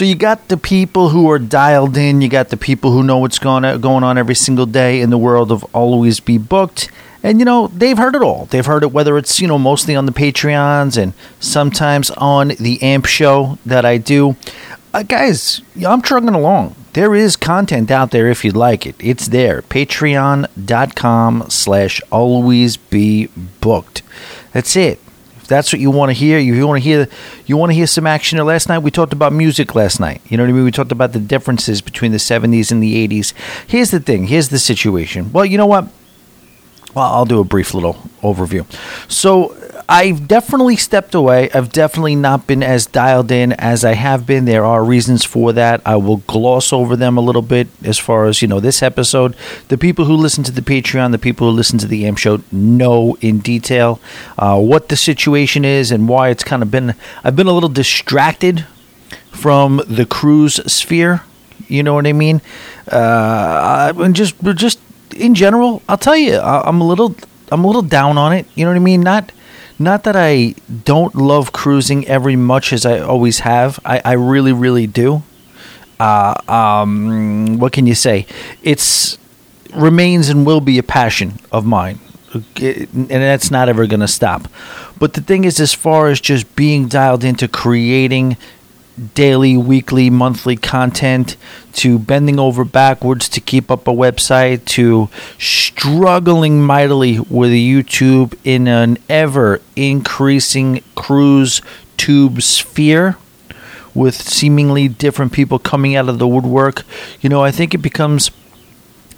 So you got the people who are dialed in, you got the people who know what's going on, every single day in the world of Always Be Booked. And you know, they've heard it all. They've heard it whether it's, you know, mostly on the Patreons and sometimes on the AMP show that I do. Uh, guys, I'm trucking along. There is content out there if you'd like it. It's there. Patreon.com slash always be booked. That's it. That's what you want to hear, you want to hear you want to hear some action last night, we talked about music last night. You know what I mean? We talked about the differences between the 70s and the 80s. Here's the thing. Here's the situation. Well, you know what? Well, I'll do a brief little overview. So, I've definitely stepped away. I've definitely not been as dialed in as I have been. There are reasons for that. I will gloss over them a little bit as far as, you know, this episode. The people who listen to the Patreon, the people who listen to the AMP show know in detail uh, what the situation is and why it's kind of been. I've been a little distracted from the cruise sphere. You know what I mean? Uh, and just, just in general, I'll tell you, I'm a little, I'm a little down on it. You know what I mean? Not not that I don't love cruising every much as I always have. I, I really, really do. Uh, um, what can you say? It's remains and will be a passion of mine, and that's not ever going to stop. But the thing is, as far as just being dialed into creating daily, weekly, monthly content to bending over backwards to keep up a website to struggling mightily with YouTube in an ever increasing cruise tube sphere with seemingly different people coming out of the woodwork. You know, I think it becomes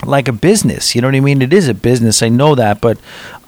like a business. You know what I mean? It is a business. I know that, but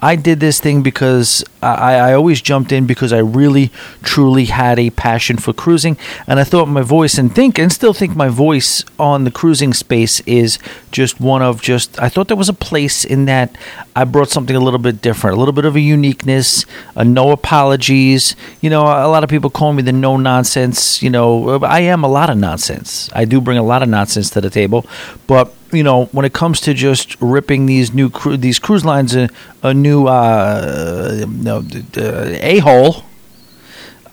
I did this thing because I, I always jumped in because I really, truly had a passion for cruising, and I thought my voice and think and still think my voice on the cruising space is just one of just. I thought there was a place in that I brought something a little bit different, a little bit of a uniqueness, a no apologies. You know, a lot of people call me the no nonsense. You know, I am a lot of nonsense. I do bring a lot of nonsense to the table, but you know, when it comes to just ripping these new cru- these cruise lines a, a new uh, no, a hole,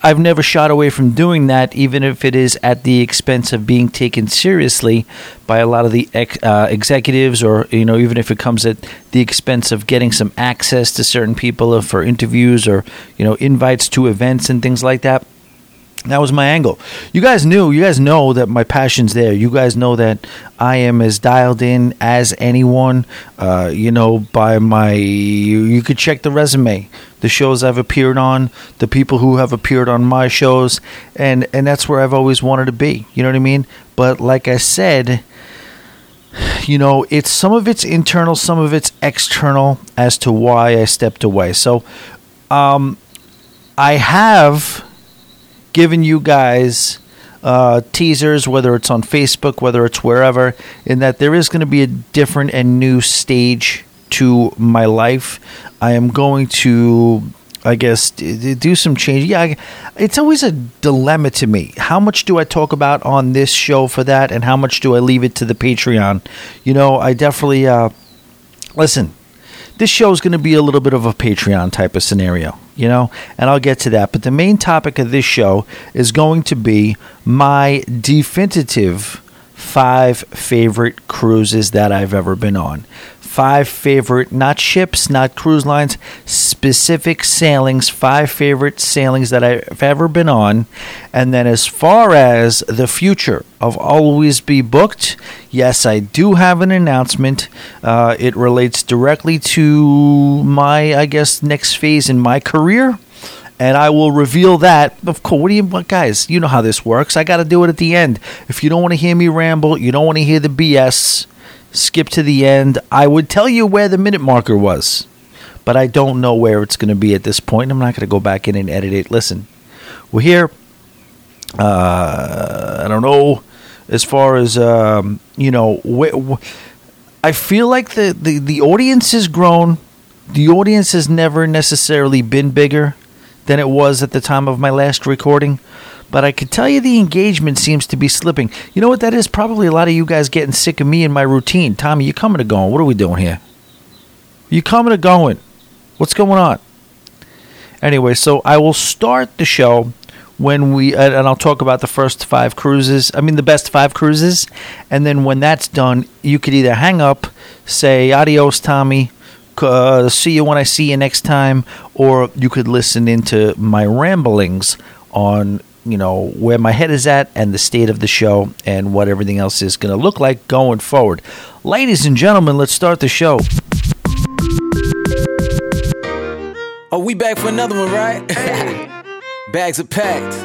I've never shied away from doing that, even if it is at the expense of being taken seriously by a lot of the ex- uh, executives, or you know, even if it comes at the expense of getting some access to certain people for interviews or you know, invites to events and things like that. That was my angle. You guys knew, you guys know that my passion's there. You guys know that I am as dialed in as anyone. Uh, you know, by my, you, you could check the resume, the shows I've appeared on, the people who have appeared on my shows, and and that's where I've always wanted to be. You know what I mean? But like I said, you know, it's some of it's internal, some of it's external as to why I stepped away. So, um, I have giving you guys uh, teasers, whether it's on Facebook, whether it's wherever, in that there is going to be a different and new stage to my life. I am going to, I guess, do some change. Yeah, it's always a dilemma to me. How much do I talk about on this show for that, and how much do I leave it to the Patreon? You know, I definitely uh, listen this show is going to be a little bit of a Patreon type of scenario, you know, and I'll get to that. But the main topic of this show is going to be my definitive five favorite cruises that I've ever been on five favorite, not ships, not cruise lines, specific sailings, five favorite sailings that I've ever been on. And then as far as the future of Always Be Booked, yes, I do have an announcement. Uh, it relates directly to my, I guess, next phase in my career and I will reveal that. Of course, what do you, guys? You know how this works. I got to do it at the end. If you don't want to hear me ramble, you don't want to hear the BS skip to the end. I would tell you where the minute marker was, but I don't know where it's going to be at this point. I'm not going to go back in and edit it. Listen, we're here. Uh, I don't know as far as um, you know. Wh- wh- I feel like the, the the audience has grown. The audience has never necessarily been bigger than it was at the time of my last recording but I can tell you the engagement seems to be slipping. You know what that is? Probably a lot of you guys getting sick of me and my routine. Tommy, you coming or going? What are we doing here? You coming or going? What's going on? Anyway, so I will start the show when we and I'll talk about the first five cruises. I mean the best five cruises, and then when that's done, you could either hang up, say adios, Tommy. Uh, see you when I see you next time, or you could listen into my ramblings on you know where my head is at and the state of the show and what everything else is going to look like going forward. Ladies and gentlemen, let's start the show. Oh, we back for another one, right? Bags are packed.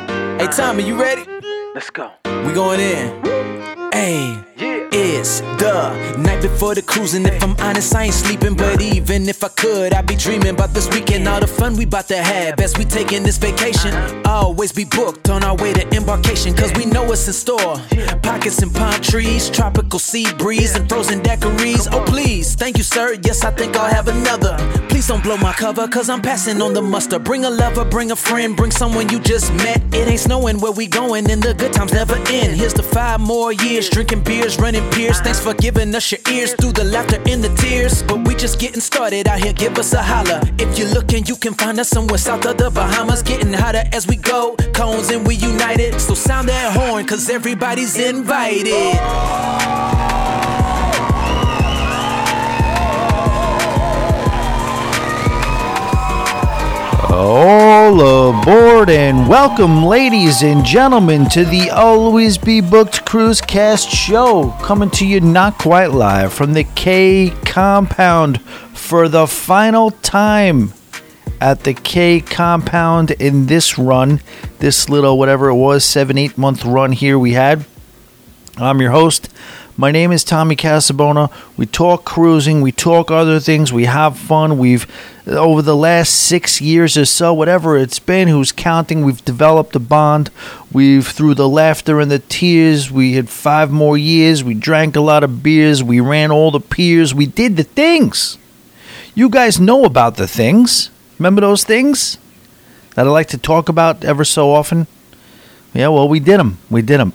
Hey, Tommy, you ready? Let's go. We going in. Hey. It's the night before the cruising. If I'm honest, I ain't sleeping. But even if I could, I'd be dreaming about this weekend. All the fun we about to have. Best we taking this vacation. Always be booked on our way to embarkation. Cause we know what's in store. Pockets and palm trees, tropical sea breeze, and frozen daiquiris. Oh, please. Thank you, sir. Yes, I think I'll have another. Please don't blow my cover, cause I'm passing on the muster. Bring a lover, bring a friend, bring someone you just met. It ain't snowing where we going, and the good times never end. Here's the five more years, drinking beers, running piers. Thanks for giving us your ears through the laughter and the tears. But we just getting started out here, give us a holler. If you're looking, you can find us somewhere south of the Bahamas. Getting hotter as we go, cones and we united. So sound that horn, cause everybody's invited. All aboard and welcome, ladies and gentlemen, to the Always Be Booked Cruise Cast show. Coming to you not quite live from the K compound for the final time at the K compound in this run, this little whatever it was, seven, eight month run here we had. I'm your host. My name is Tommy Casabona. We talk cruising, we talk other things, we have fun. We've, over the last six years or so, whatever it's been, who's counting, we've developed a bond. We've, through the laughter and the tears, we had five more years. We drank a lot of beers, we ran all the piers, we did the things. You guys know about the things. Remember those things that I like to talk about ever so often? Yeah, well, we did them. We did them.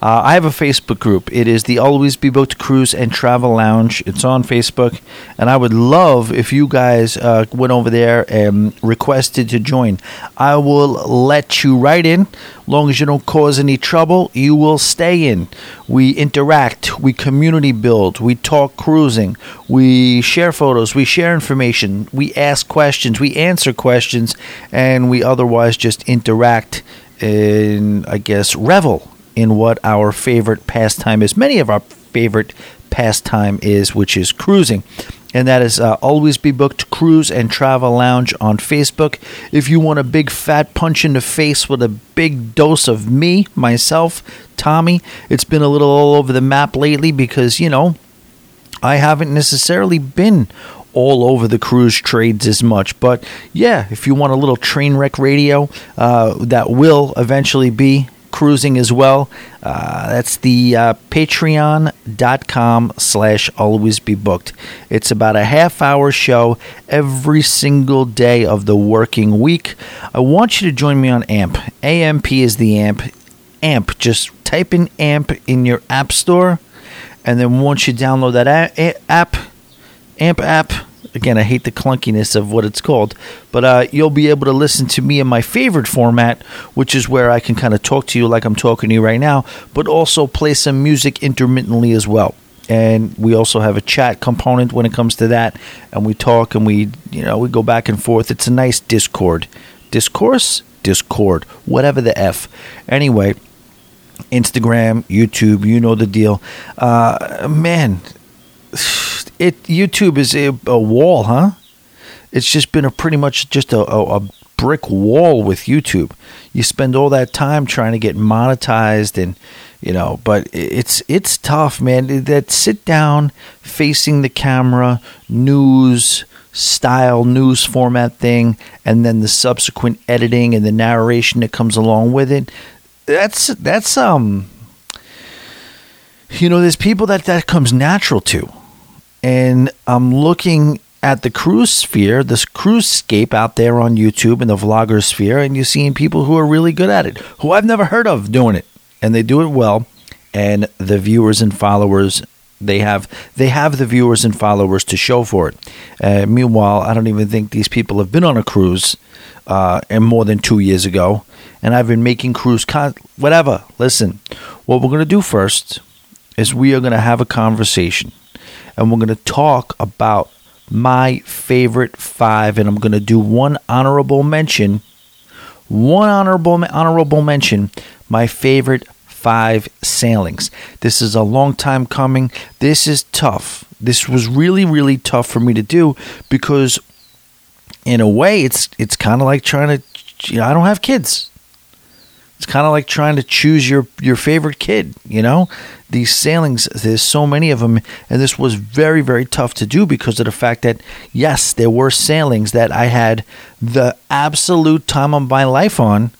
Uh, I have a Facebook group. It is the Always Be Booked Cruise and Travel Lounge. It's on Facebook, and I would love if you guys uh, went over there and requested to join. I will let you right in. Long as you don't cause any trouble, you will stay in. We interact, we community build, we talk cruising, we share photos, we share information, we ask questions, we answer questions, and we otherwise just interact and I guess revel in what our favorite pastime is. Many of our favorite pastime is, which is cruising. And that is uh, Always Be Booked Cruise and Travel Lounge on Facebook. If you want a big fat punch in the face with a big dose of me, myself, Tommy, it's been a little all over the map lately because, you know, I haven't necessarily been all over the cruise trades as much. But yeah, if you want a little train wreck radio, uh, that will eventually be cruising as well. Uh, that's the uh, patreon.com slash always be booked. It's about a half hour show every single day of the working week. I want you to join me on AMP. AMP is the AMP. AMP. Just type in AMP in your app store. And then once you download that app, AMP app, again, I hate the clunkiness of what it's called, but uh, you'll be able to listen to me in my favorite format, which is where I can kind of talk to you like I'm talking to you right now, but also play some music intermittently as well. And we also have a chat component when it comes to that, and we talk and we, you know, we go back and forth. It's a nice Discord, discourse, Discord, whatever the f. Anyway, Instagram, YouTube, you know the deal. Uh, man, it YouTube is a, a, wall, huh? It's just been a pretty much just a, a, a, brick wall with YouTube. You spend all that time trying to get monetized, and you know, but it's it's tough, man. That sit down, facing the camera, news style news format thing, and then the subsequent editing and the narration that comes along with it. That's that's um. You know, there's people that that comes natural to and I'm looking at the cruise sphere, this cruise scape out there on YouTube and the vlogger sphere, and you're seeing people who are really good at it, who I've never heard of doing it, and they do it well, and the viewers and followers they have they have the viewers and followers to show for it. Uh, meanwhile, I don't even think these people have been on a cruise uh, and more than two years ago, and I've been making cruise con whatever. Listen, what we're going to do first is we are going to have a conversation and we're going to talk about my favorite five, and I'm going to do one honorable mention. One honorable honorable mention. My favorite five sailings. This is a long time coming. This is tough. This was really really tough for me to do because, in a way, it's it's kind of like trying to. You know, I don't have kids. It's kind of like trying to choose your your favorite kid. You know, these sailings. There's so many of them, and this was very very tough to do because of the fact that yes, there were sailings that I had the absolute time of my life on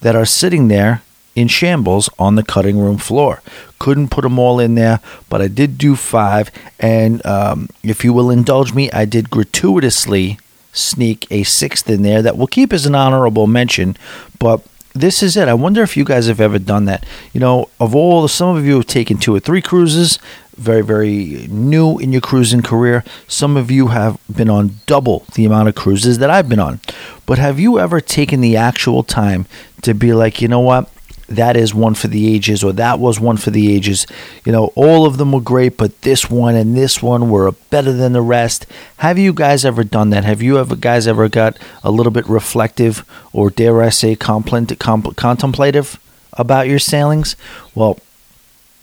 that are sitting there in shambles on the cutting room floor. Couldn't put them all in there, but I did do five. And um, if you will indulge me, I did gratuitously sneak a sixth in there that will keep as an honorable mention. But this is it. I wonder if you guys have ever done that. You know, of all, some of you have taken two or three cruises, very, very new in your cruising career. Some of you have been on double the amount of cruises that I've been on. But have you ever taken the actual time to be like, you know what? That is one for the ages or that was one for the ages. You know, all of them were great, but this one and this one were better than the rest. Have you guys ever done that? Have you ever guys ever got a little bit reflective or dare I say compl- contemplative about your sailings? Well,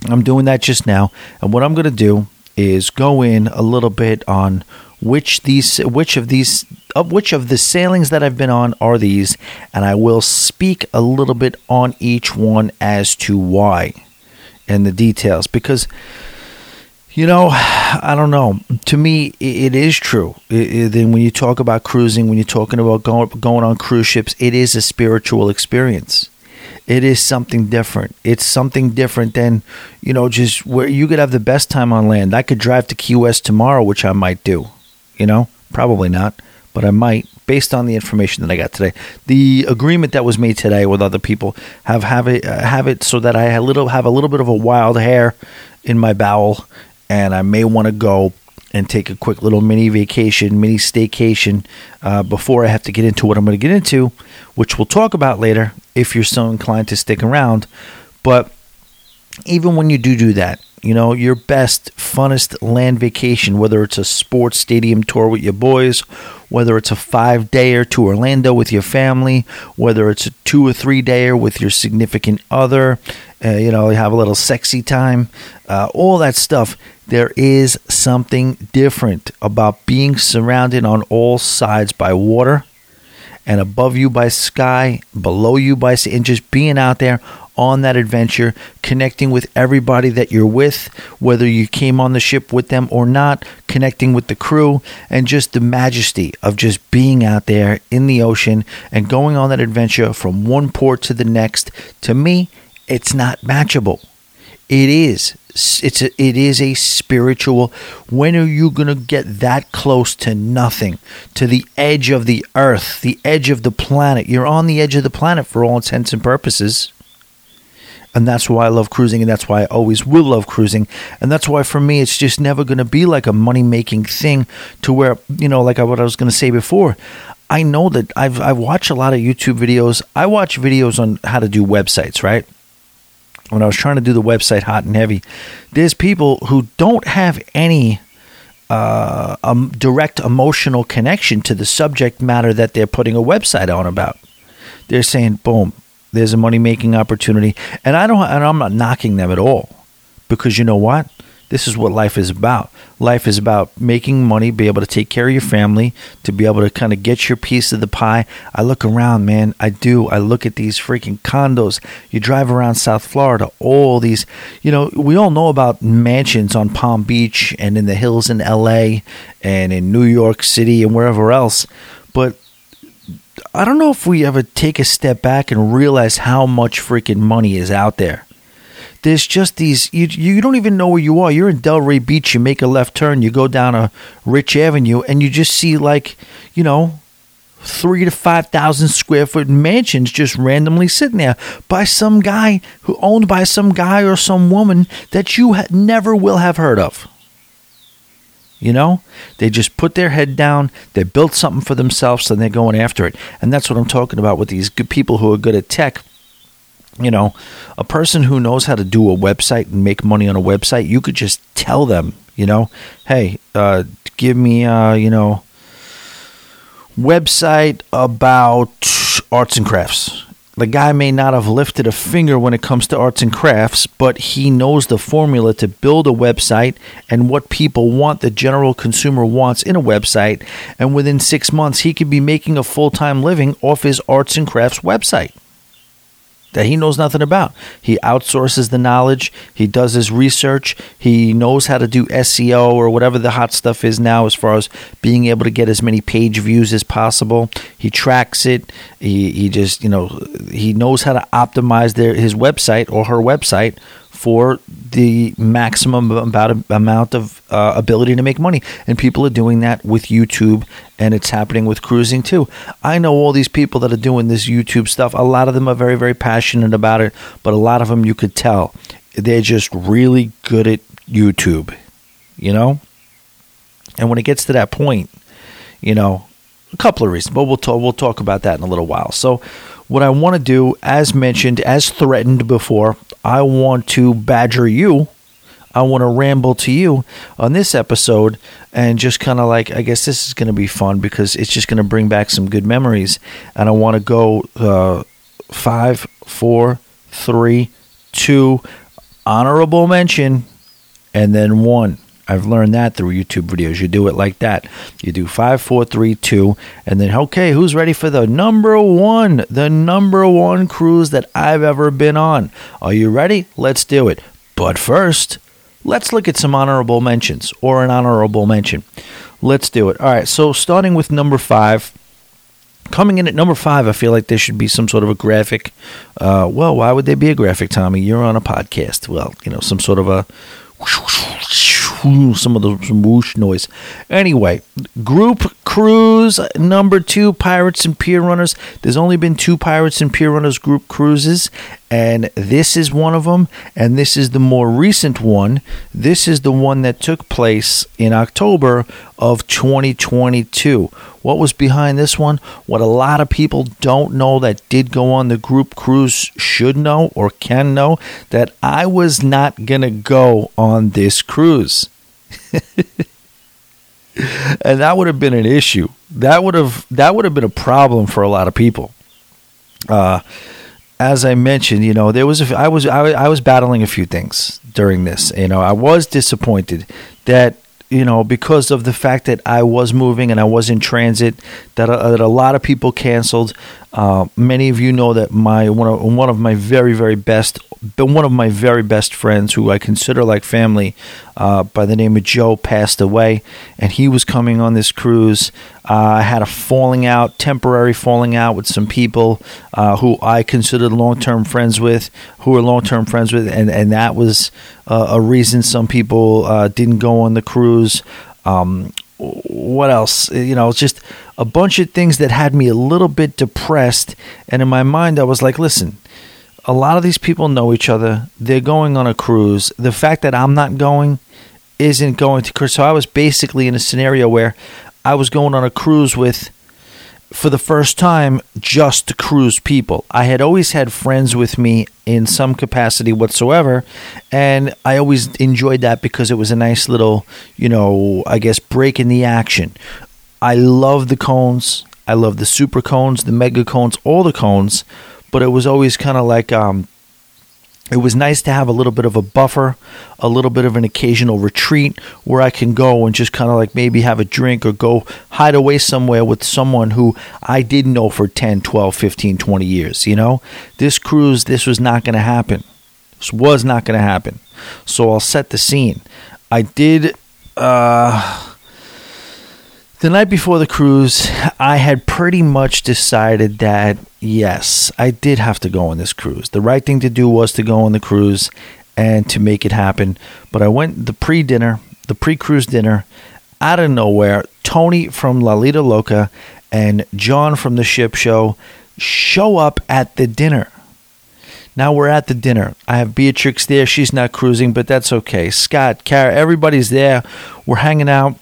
I'm doing that just now, and what I'm going to do is go in a little bit on which these which of these of which of the sailings that I've been on are these, and I will speak a little bit on each one as to why and the details because you know I don't know. To me, it is true. Then when you talk about cruising, when you're talking about going going on cruise ships, it is a spiritual experience it is something different. It's something different than, you know, just where you could have the best time on land. I could drive to Key West tomorrow, which I might do. You know, probably not, but I might based on the information that I got today. The agreement that was made today with other people have have it uh, have it so that I a little have a little bit of a wild hair in my bowel, and I may want to go and take a quick little mini vacation, mini staycation uh, before I have to get into what I'm going to get into, which we'll talk about later if you're so inclined to stick around. But even when you do do that, you know, your best, funnest land vacation, whether it's a sports stadium tour with your boys, whether it's a five dayer to Orlando with your family, whether it's a two or three dayer with your significant other, uh, you know, you have a little sexy time, uh, all that stuff. There is something different about being surrounded on all sides by water and above you by sky, below you by sea, and just being out there on that adventure, connecting with everybody that you're with, whether you came on the ship with them or not, connecting with the crew, and just the majesty of just being out there in the ocean and going on that adventure from one port to the next. To me, it's not matchable. It is. It's a, it is a spiritual. When are you going to get that close to nothing, to the edge of the earth, the edge of the planet? You're on the edge of the planet for all intents and purposes and that's why I love cruising, and that's why I always will love cruising, and that's why for me it's just never going to be like a money making thing to where you know, like what I was going to say before. I know that I've I've watched a lot of YouTube videos. I watch videos on how to do websites, right? When I was trying to do the website hot and heavy, there's people who don't have any uh, um, direct emotional connection to the subject matter that they're putting a website on about. They're saying, boom, there's a money making opportunity, and I don't. And I'm not knocking them at all, because you know what? This is what life is about. Life is about making money, be able to take care of your family, to be able to kind of get your piece of the pie. I look around, man. I do. I look at these freaking condos. You drive around South Florida, all these, you know, we all know about mansions on Palm Beach and in the hills in LA and in New York City and wherever else. But I don't know if we ever take a step back and realize how much freaking money is out there. There's just these you you don't even know where you are. You're in Delray Beach, you make a left turn, you go down a rich avenue and you just see like, you know, 3 to 5,000 square foot mansions just randomly sitting there by some guy who owned by some guy or some woman that you ha- never will have heard of. You know, they just put their head down, they built something for themselves, and they're going after it. And that's what I'm talking about with these good people who are good at tech. You know, a person who knows how to do a website and make money on a website, you could just tell them, you know, hey, uh, give me, uh, you know, website about arts and crafts the guy may not have lifted a finger when it comes to arts and crafts, but he knows the formula to build a website and what people want, the general consumer wants in a website. And within six months, he could be making a full time living off his arts and crafts website that he knows nothing about. He outsources the knowledge, he does his research, he knows how to do SEO or whatever the hot stuff is now as far as being able to get as many page views as possible. He tracks it. He, he just, you know, he knows how to optimize their his website or her website for the maximum about amount of uh, ability to make money and people are doing that with YouTube and it's happening with cruising too. I know all these people that are doing this YouTube stuff. A lot of them are very very passionate about it, but a lot of them you could tell they're just really good at YouTube, you know? And when it gets to that point, you know, a couple of reasons, but we'll talk we'll talk about that in a little while. So what I want to do, as mentioned, as threatened before, I want to badger you. I want to ramble to you on this episode and just kind of like, I guess this is going to be fun because it's just going to bring back some good memories. And I want to go uh, five, four, three, two, honorable mention, and then one. I've learned that through YouTube videos. You do it like that. You do five, four, three, two, and then okay, who's ready for the number one, the number one cruise that I've ever been on? Are you ready? Let's do it. But first, let's look at some honorable mentions or an honorable mention. Let's do it. All right. So starting with number five. Coming in at number five, I feel like there should be some sort of a graphic. Uh, well, why would there be a graphic, Tommy? You're on a podcast. Well, you know, some sort of a some of the whoosh noise. Anyway, group cruise number two, Pirates and Pier Runners. There's only been two Pirates and Pier Runners group cruises, and this is one of them, and this is the more recent one. This is the one that took place in October of 2022. What was behind this one? What a lot of people don't know that did go on the group cruise should know or can know that I was not going to go on this cruise. and that would have been an issue. That would have that would have been a problem for a lot of people. Uh, as I mentioned, you know, there was a, I was I, I was battling a few things during this. You know, I was disappointed that you know, because of the fact that I was moving and I was in transit, that a, that a lot of people canceled. Uh, many of you know that my one of one of my very very best, one of my very best friends, who I consider like family, uh, by the name of Joe, passed away, and he was coming on this cruise. Uh, I had a falling out, temporary falling out with some people uh, who I considered long term friends with, who were long term friends with, and and that was uh, a reason some people didn't go on the cruise. Um, what else? Uh, you know, just a bunch of things that had me a little bit depressed. And in my mind, I was like, listen, a lot of these people know each other. They're going on a cruise. The fact that I'm not going isn't going to. So I was basically in a scenario where I was going on a cruise with for the first time just cruise people. I had always had friends with me in some capacity whatsoever, and I always enjoyed that because it was a nice little, you know, I guess break in the action. I love the cones. I love the super cones, the mega cones, all the cones, but it was always kind of like um it was nice to have a little bit of a buffer, a little bit of an occasional retreat where I can go and just kind of like maybe have a drink or go hide away somewhere with someone who I didn't know for 10, 12, 15, 20 years. You know, this cruise, this was not going to happen. This was not going to happen. So I'll set the scene. I did. Uh, the night before the cruise, I had pretty much decided that yes, I did have to go on this cruise. The right thing to do was to go on the cruise and to make it happen. But I went the pre dinner, the pre cruise dinner, out of nowhere. Tony from Lalita Loca and John from the Ship Show show up at the dinner. Now we're at the dinner. I have Beatrix there. She's not cruising, but that's okay. Scott, Kara, everybody's there. We're hanging out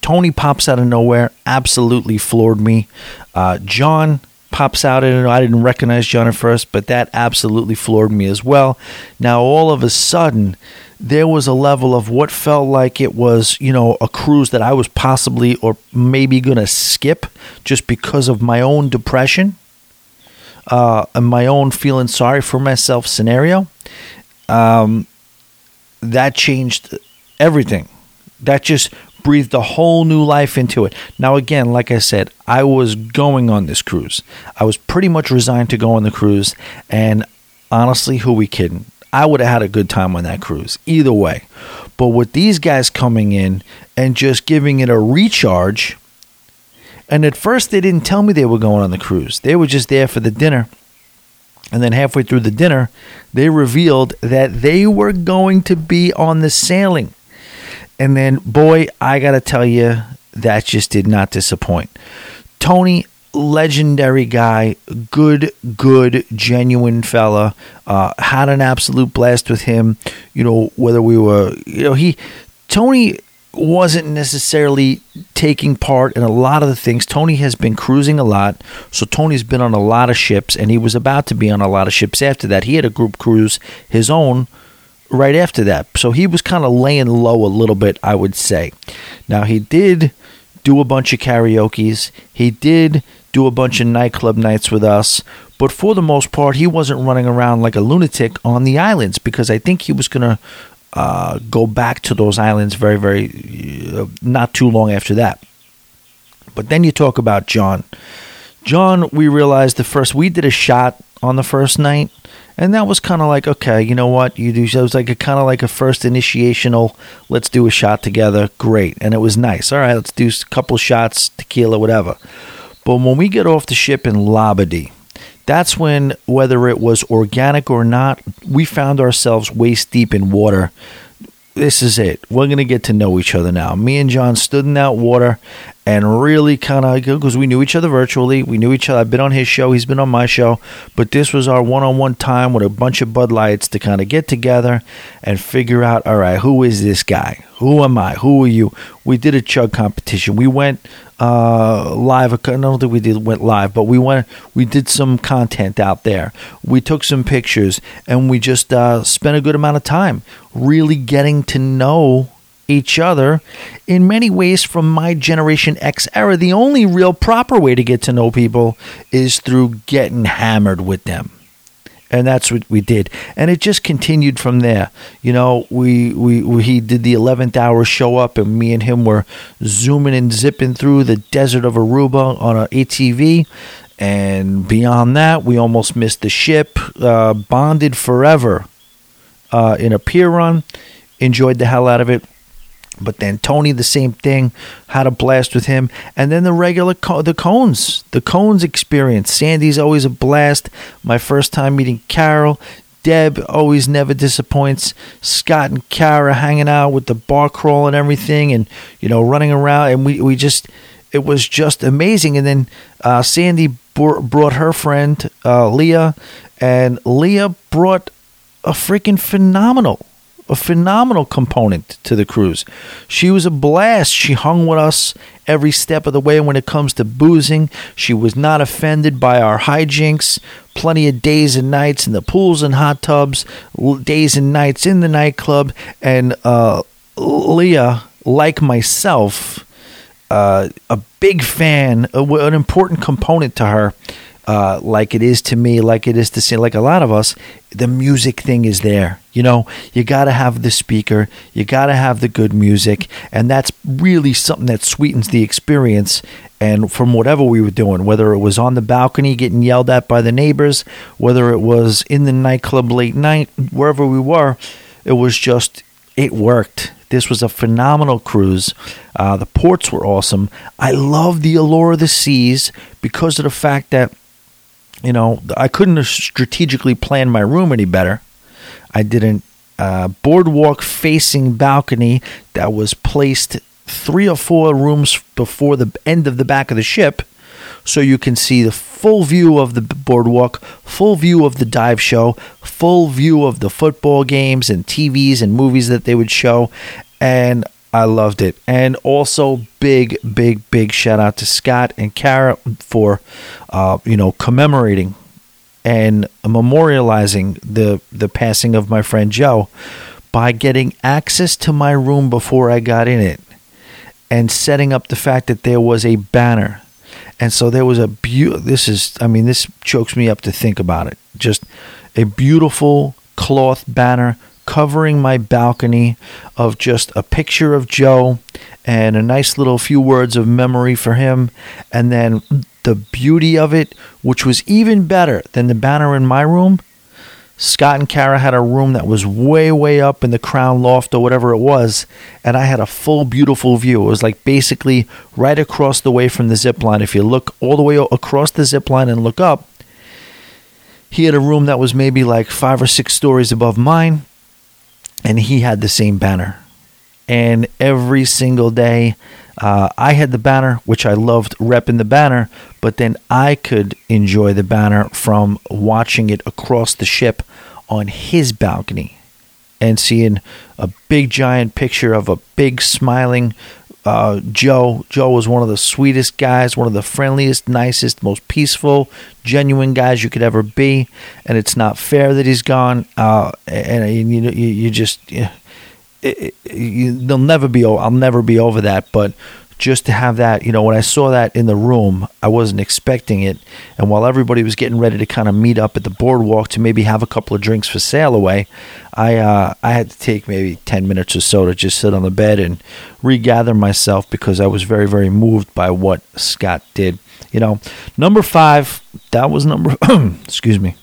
Tony pops out of nowhere, absolutely floored me. Uh, John pops out, and I didn't recognize John at first, but that absolutely floored me as well. Now, all of a sudden, there was a level of what felt like it was, you know, a cruise that I was possibly or maybe going to skip just because of my own depression uh, and my own feeling sorry for myself scenario. Um, that changed everything. That just breathed a whole new life into it. Now, again, like I said, I was going on this cruise. I was pretty much resigned to go on the cruise. And honestly, who we kidding? I would have had a good time on that cruise either way. But with these guys coming in and just giving it a recharge, and at first they didn't tell me they were going on the cruise, they were just there for the dinner. And then halfway through the dinner, they revealed that they were going to be on the sailing. And then, boy, I got to tell you, that just did not disappoint. Tony, legendary guy, good, good, genuine fella. Uh, had an absolute blast with him. You know, whether we were, you know, he, Tony wasn't necessarily taking part in a lot of the things. Tony has been cruising a lot, so Tony's been on a lot of ships, and he was about to be on a lot of ships after that. He had a group cruise, his own, right after that. So he was kind of laying low a little bit, I would say. Now, he did do a bunch of karaoke's, he did do a bunch of nightclub nights with us, but for the most part, he wasn't running around like a lunatic on the islands because I think he was going to uh, go back to those islands very, very uh, not too long after that. But then you talk about John. John, we realized the first we did a shot on the first night, and that was kind of like okay, you know what you do. It was like a kind of like a first initiational. Let's do a shot together. Great, and it was nice. All right, let's do a couple shots, tequila, whatever. But when we get off the ship in Labadee, that's when, whether it was organic or not, we found ourselves waist deep in water. This is it. We're going to get to know each other now. Me and John stood in that water and really kind of, because we knew each other virtually. We knew each other. I've been on his show, he's been on my show. But this was our one on one time with a bunch of Bud Lights to kind of get together and figure out all right, who is this guy? Who am I? Who are you? We did a chug competition. We went uh, live. I don't think we did went live, but we went. We did some content out there. We took some pictures, and we just uh, spent a good amount of time really getting to know each other. In many ways, from my Generation X era, the only real proper way to get to know people is through getting hammered with them and that's what we did. And it just continued from there. You know we, we, we he did the 11th hour show up and me and him were zooming and zipping through the desert of aruba on an atv and beyond that we almost missed the ship uh, bonded forever uh, in a pier run enjoyed the hell out of it but then Tony, the same thing, had a blast with him. And then the regular, co- the Cones, the Cones experience. Sandy's always a blast. My first time meeting Carol. Deb always never disappoints. Scott and Kara hanging out with the bar crawl and everything, and you know running around, and we we just it was just amazing. And then uh, Sandy brought her friend uh, Leah, and Leah brought a freaking phenomenal a phenomenal component to the cruise. She was a blast. She hung with us every step of the way when it comes to boozing. She was not offended by our hijinks. Plenty of days and nights in the pools and hot tubs, days and nights in the nightclub. And uh, Leah, like myself, uh, a big fan, an important component to her uh, like it is to me, like it is to see, like a lot of us, the music thing is there. You know, you got to have the speaker, you got to have the good music, and that's really something that sweetens the experience. And from whatever we were doing, whether it was on the balcony getting yelled at by the neighbors, whether it was in the nightclub late night, wherever we were, it was just, it worked. This was a phenomenal cruise. Uh, the ports were awesome. I love the allure of the seas because of the fact that you know, I couldn't have strategically planned my room any better. I did a uh, boardwalk facing balcony that was placed three or four rooms before the end of the back of the ship so you can see the full view of the boardwalk, full view of the dive show, full view of the football games and TVs and movies that they would show. And I loved it. And also, big, big, big shout out to Scott and Kara for, uh, you know, commemorating and memorializing the the passing of my friend Joe by getting access to my room before I got in it and setting up the fact that there was a banner. And so there was a beautiful, this is, I mean, this chokes me up to think about it. Just a beautiful cloth banner covering my balcony of just a picture of Joe and a nice little few words of memory for him. And then the beauty of it, which was even better than the banner in my room. Scott and Kara had a room that was way, way up in the crown loft or whatever it was, and I had a full, beautiful view. It was like basically right across the way from the zip line. If you look all the way across the zip line and look up, he had a room that was maybe like five or six stories above mine, and he had the same banner. And every single day, uh, I had the banner, which I loved repping the banner, but then I could enjoy the banner from watching it across the ship on his balcony and seeing a big giant picture of a big smiling uh, Joe. Joe was one of the sweetest guys, one of the friendliest, nicest, most peaceful, genuine guys you could ever be. And it's not fair that he's gone. Uh, and, and you, you, you just. You, it, it, you, they'll never be. I'll never be over that. But just to have that, you know, when I saw that in the room, I wasn't expecting it. And while everybody was getting ready to kind of meet up at the boardwalk to maybe have a couple of drinks for sail away, I uh, I had to take maybe ten minutes or so to just sit on the bed and regather myself because I was very very moved by what Scott did. You know, number five. That was number. excuse me.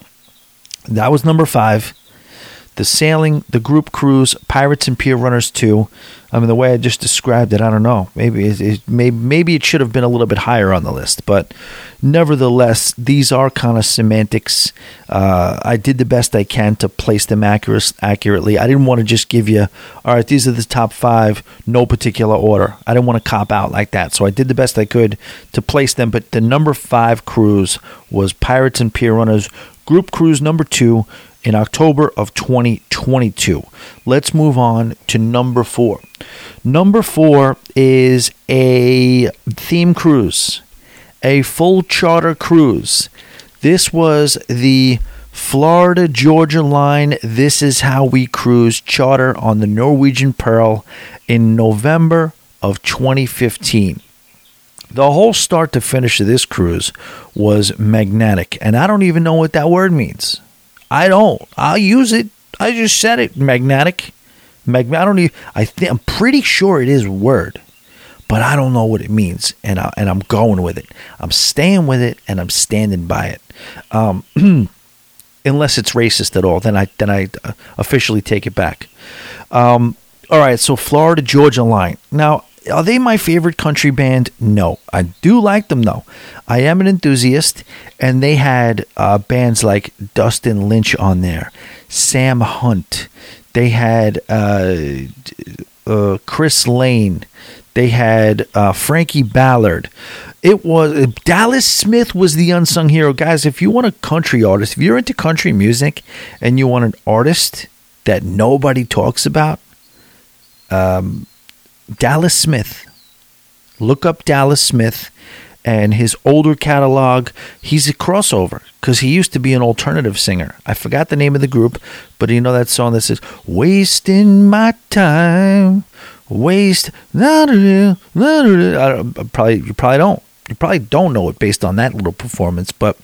That was number five the sailing, the group cruise, Pirates and Pier Runners 2. I mean, the way I just described it, I don't know. Maybe it, it, maybe, maybe it should have been a little bit higher on the list, but nevertheless, these are kind of semantics. Uh, I did the best I can to place them accurate, accurately. I didn't want to just give you, all right, these are the top five, no particular order. I didn't want to cop out like that, so I did the best I could to place them. But the number five cruise was Pirates and Pier Runners, group cruise number two in October of 2022. Let's move on to number four. Number four is a theme cruise, a full charter cruise. This was the Florida Georgia Line This Is How We Cruise charter on the Norwegian Pearl in November of 2015. The whole start to finish of this cruise was magnetic, and I don't even know what that word means. I don't. I'll use it. I just said it. Magnetic. Mag- I don't even. I think I'm pretty sure it is word, but I don't know what it means, and I, and I'm going with it. I'm staying with it, and I'm standing by it. Um, unless it's racist at all, then I then I uh, officially take it back. Um, all right, so Florida Georgia Line. Now are they my favorite country band? No. I do like them though. I am an enthusiast, and they had uh, bands like Dustin Lynch on there, Sam Hunt. They had uh, uh, Chris Lane. They had uh, Frankie Ballard. It was Dallas Smith was the unsung hero, guys. If you want a country artist, if you're into country music and you want an artist that nobody talks about, um, Dallas Smith. Look up Dallas Smith and his older catalog. He's a crossover because he used to be an alternative singer. I forgot the name of the group, but you know that song that says "Wasting My Time." Waste, probably you probably don't. You probably don't know it based on that little performance, but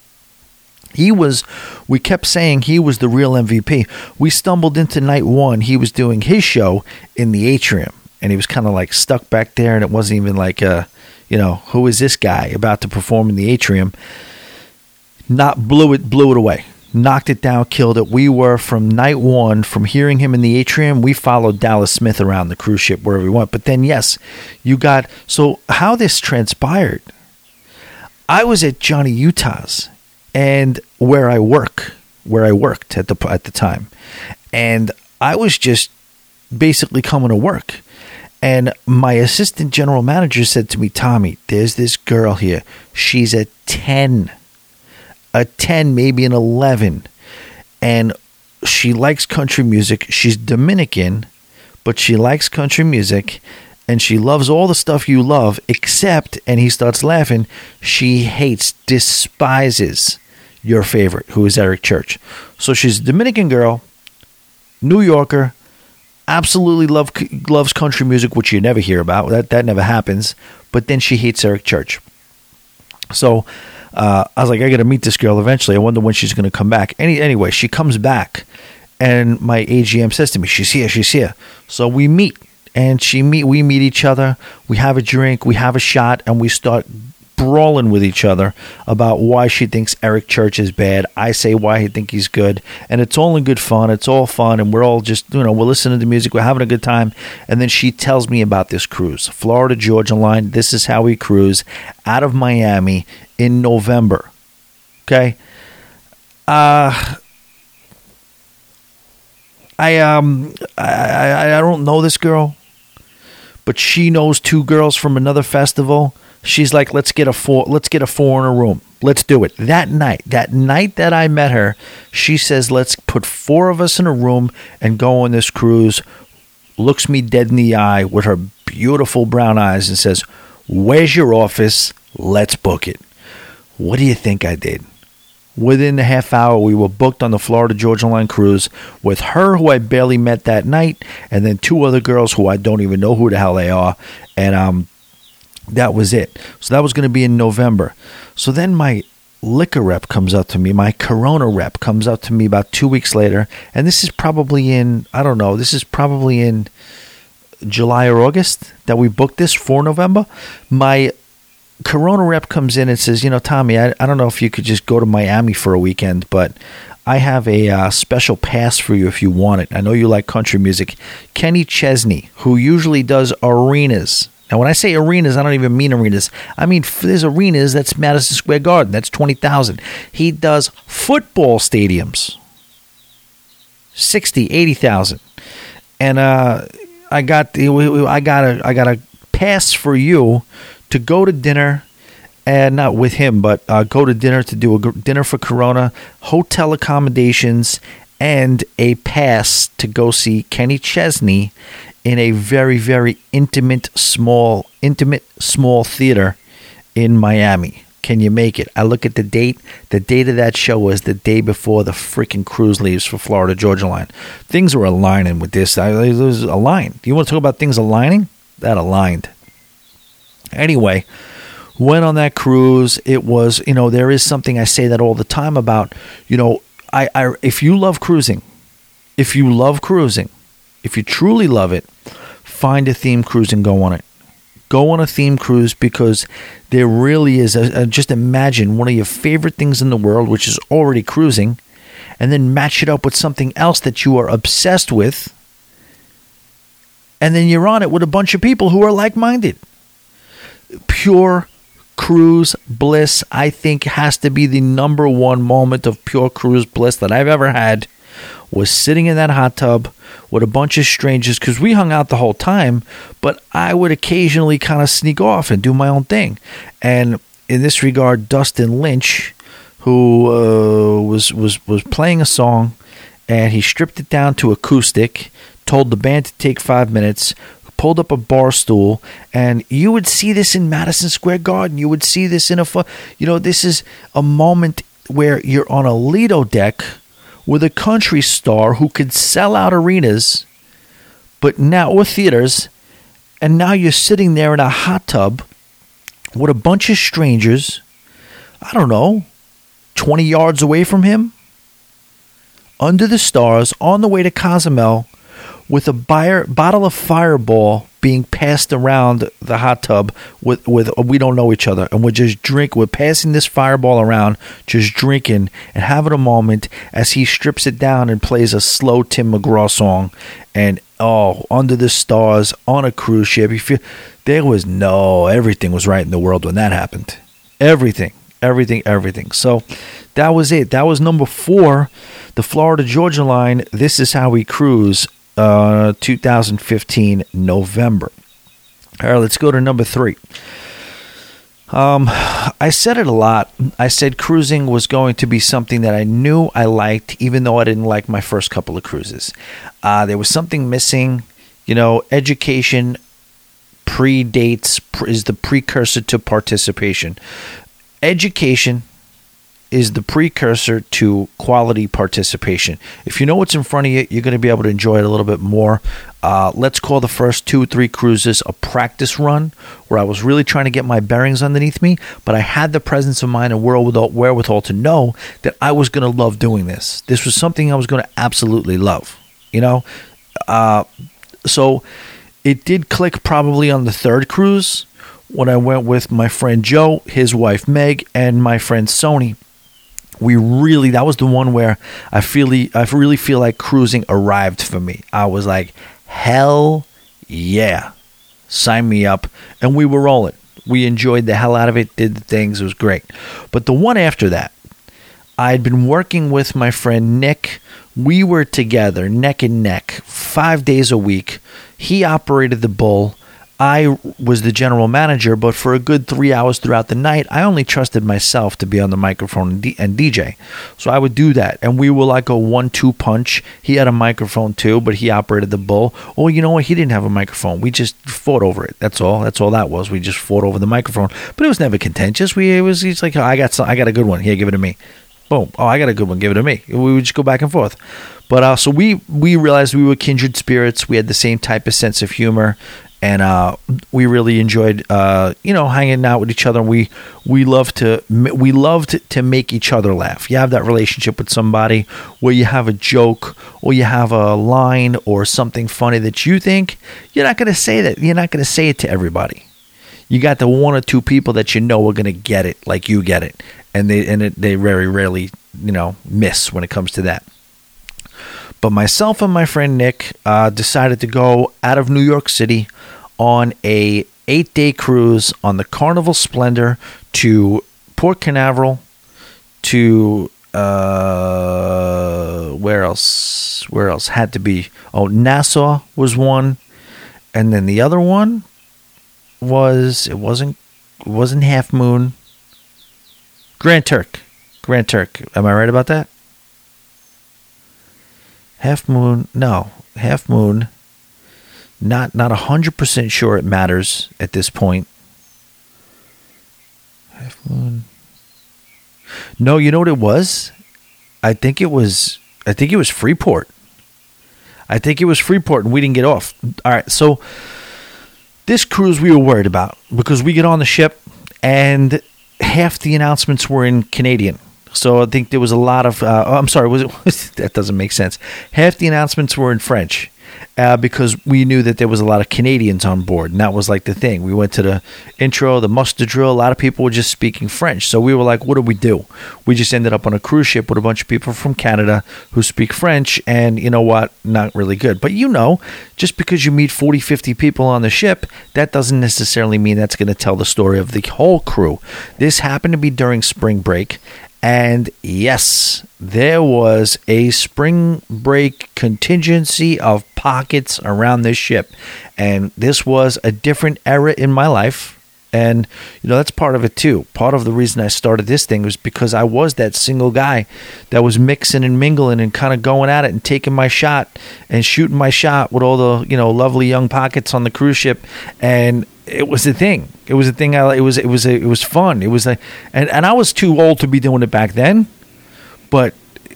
he was, we kept saying he was the real MVP. We stumbled into night one. He was doing his show in the atrium and he was kind of like stuck back there, and it wasn't even like, uh, you know, who is this guy about to perform in the atrium? Not blew it, blew it away, knocked it down, killed it. We were from night one, from hearing him in the atrium, we followed Dallas Smith around the cruise ship wherever we went. But then, yes, you got so how this transpired. I was at Johnny Utah's, and where I work, where I worked at the at the time, and I was just basically coming to work and my assistant general manager said to me, Tommy, there's this girl here. She's a 10, a 10, maybe an 11. And she likes country music. She's Dominican, but she likes country music. and she loves all the stuff you love, except, and he starts laughing, she hates, despises your favorite, who is Eric Church. So she's a Dominican girl, New Yorker, absolutely love loves country music, which you never hear about. That that never happens. But then she hates Eric Church. So uh, I was like, I got to meet this girl eventually. I wonder when she's going to come back. Any anyway, she comes back, and my AGM says to me, "She's here. She's here." So we meet and she meet we meet each other we have a drink we have a shot and we start brawling with each other about why she thinks Eric Church is bad. I say why I think he's good, and it's all in good fun. It's all fun, and we're all just you know we're listening to music, we're having a good time. And then she tells me about this cruise, Florida Georgia Line. This is how we cruise out of Miami in November. Okay, uh. I um I, I I don't know this girl but she knows two girls from another festival. She's like, let's get a four, let's get a four in a room. Let's do it. That night, that night that I met her, she says, let's put four of us in a room and go on this cruise. Looks me dead in the eye with her beautiful brown eyes and says, where's your office? Let's book it. What do you think I did? Within a half hour, we were booked on the Florida Georgia Line cruise with her, who I barely met that night, and then two other girls who I don't even know who the hell they are. And um, that was it. So that was going to be in November. So then my liquor rep comes up to me, my Corona rep comes up to me about two weeks later, and this is probably in, I don't know, this is probably in July or August that we booked this for November. My Corona rep comes in and says, you know, Tommy, I, I don't know if you could just go to Miami for a weekend, but I have a uh, special pass for you if you want it. I know you like country music. Kenny Chesney, who usually does arenas. Now, when I say arenas, I don't even mean arenas. I mean, there's arenas that's Madison Square Garden. That's 20,000. He does football stadiums, 60, 80,000. And uh, I got the, I got a I got a pass for you to go to dinner and not with him, but uh, go to dinner to do a dinner for Corona, hotel accommodations, and a pass to go see Kenny Chesney in a very, very intimate, small, intimate, small theater in Miami. Can you make it? I look at the date. The date of that show was the day before the freaking cruise leaves for Florida Georgia Line. Things were aligning with this. I, it was aligned. You want to talk about things aligning? That aligned. Anyway, went on that cruise. It was, you know, there is something I say that all the time about, you know, I, I if you love cruising, if you love cruising, if you truly love it, find a theme cruise and go on it. Go on a theme cruise because there really is a, a, just imagine one of your favorite things in the world, which is already cruising, and then match it up with something else that you are obsessed with, and then you're on it with a bunch of people who are like minded pure cruise bliss, I think, has to be the number one moment of pure cruise bliss that I've ever had. Was sitting in that hot tub with a bunch of strangers because we hung out the whole time, but I would occasionally kind of sneak off and do my own thing. And in this regard, Dustin Lynch, who uh, was was was playing a song, and he stripped it down to acoustic, told the band to take five minutes, pulled up a bar stool, and you would see this in Madison Square Garden. You would see this in a, you know, this is a moment where you're on a Lido deck with a country star who could sell out arenas, but now or theaters, and now you're sitting there in a hot tub with a bunch of strangers. I don't know, 20 yards away from him, under the stars, on the way to Cozumel with a buyer, bottle of Fireball being passed around the hot tub with with we don't know each other. And we're just drink we're passing this fireball around just drinking and having a moment as he strips it down and plays a slow Tim McGraw song. And oh under the stars on a cruise ship you feel there was no everything was right in the world when that happened. Everything everything everything. So that was it. That was number 4 the Florida Georgia line this is how we cruise uh, 2015 November. All right, let's go to number three. Um, I said it a lot. I said cruising was going to be something that I knew I liked, even though I didn't like my first couple of cruises. Uh, there was something missing. You know, education predates is the precursor to participation. Education is the precursor to quality participation. If you know what's in front of you, you're going to be able to enjoy it a little bit more. Uh, let's call the first two three cruises a practice run where I was really trying to get my bearings underneath me, but I had the presence of mind and wherewithal to know that I was going to love doing this. This was something I was going to absolutely love, you know? Uh, so it did click probably on the third cruise when I went with my friend Joe, his wife Meg, and my friend Sony we really that was the one where I feel I really feel like cruising arrived for me. I was like, hell yeah, sign me up, and we were rolling. We enjoyed the hell out of it, did the things, it was great. But the one after that, I had been working with my friend Nick. We were together, neck and neck, five days a week. He operated the bull. I was the general manager, but for a good three hours throughout the night, I only trusted myself to be on the microphone and, D- and DJ. So I would do that. And we were like a one two punch. He had a microphone too, but he operated the bull. Oh, you know what? He didn't have a microphone. We just fought over it. That's all. That's all that was. We just fought over the microphone. But it was never contentious. We it was he's like, oh, I got some, I got a good one. Here, give it to me. Boom. Oh, I got a good one. Give it to me. We would just go back and forth. But uh, so we we realized we were kindred spirits. We had the same type of sense of humor, and uh, we really enjoyed uh, you know hanging out with each other. We we love to we loved to make each other laugh. You have that relationship with somebody where you have a joke or you have a line or something funny that you think you're not going to say that. You're not going to say it to everybody. You got the one or two people that you know are going to get it like you get it, and they and it, they very rarely you know miss when it comes to that. But myself and my friend Nick uh, decided to go out of New York City on a eight day cruise on the Carnival Splendor to Port Canaveral to uh, where else? Where else had to be? Oh, Nassau was one, and then the other one was it wasn't wasn't Half Moon. Grand Turk, Grand Turk. Am I right about that? Half Moon, no, Half Moon not not hundred percent sure it matters at this point. No, you know what it was? I think it was. I think it was Freeport. I think it was Freeport, and we didn't get off. All right, so this cruise we were worried about because we get on the ship, and half the announcements were in Canadian. So I think there was a lot of. Uh, I'm sorry, was it? that doesn't make sense. Half the announcements were in French, uh, because we knew that there was a lot of Canadians on board, and that was like the thing. We went to the intro, the muster drill. A lot of people were just speaking French, so we were like, "What do we do?" We just ended up on a cruise ship with a bunch of people from Canada who speak French, and you know what? Not really good. But you know, just because you meet 40, 50 people on the ship, that doesn't necessarily mean that's going to tell the story of the whole crew. This happened to be during spring break, and yes, there was a spring break contingency of pockets around this ship. And this was a different era in my life. And, you know, that's part of it too. Part of the reason I started this thing was because I was that single guy that was mixing and mingling and kind of going at it and taking my shot and shooting my shot with all the, you know, lovely young pockets on the cruise ship. And it was a thing. It was a thing. I it was it was it was fun. It was like, and and I was too old to be doing it back then, but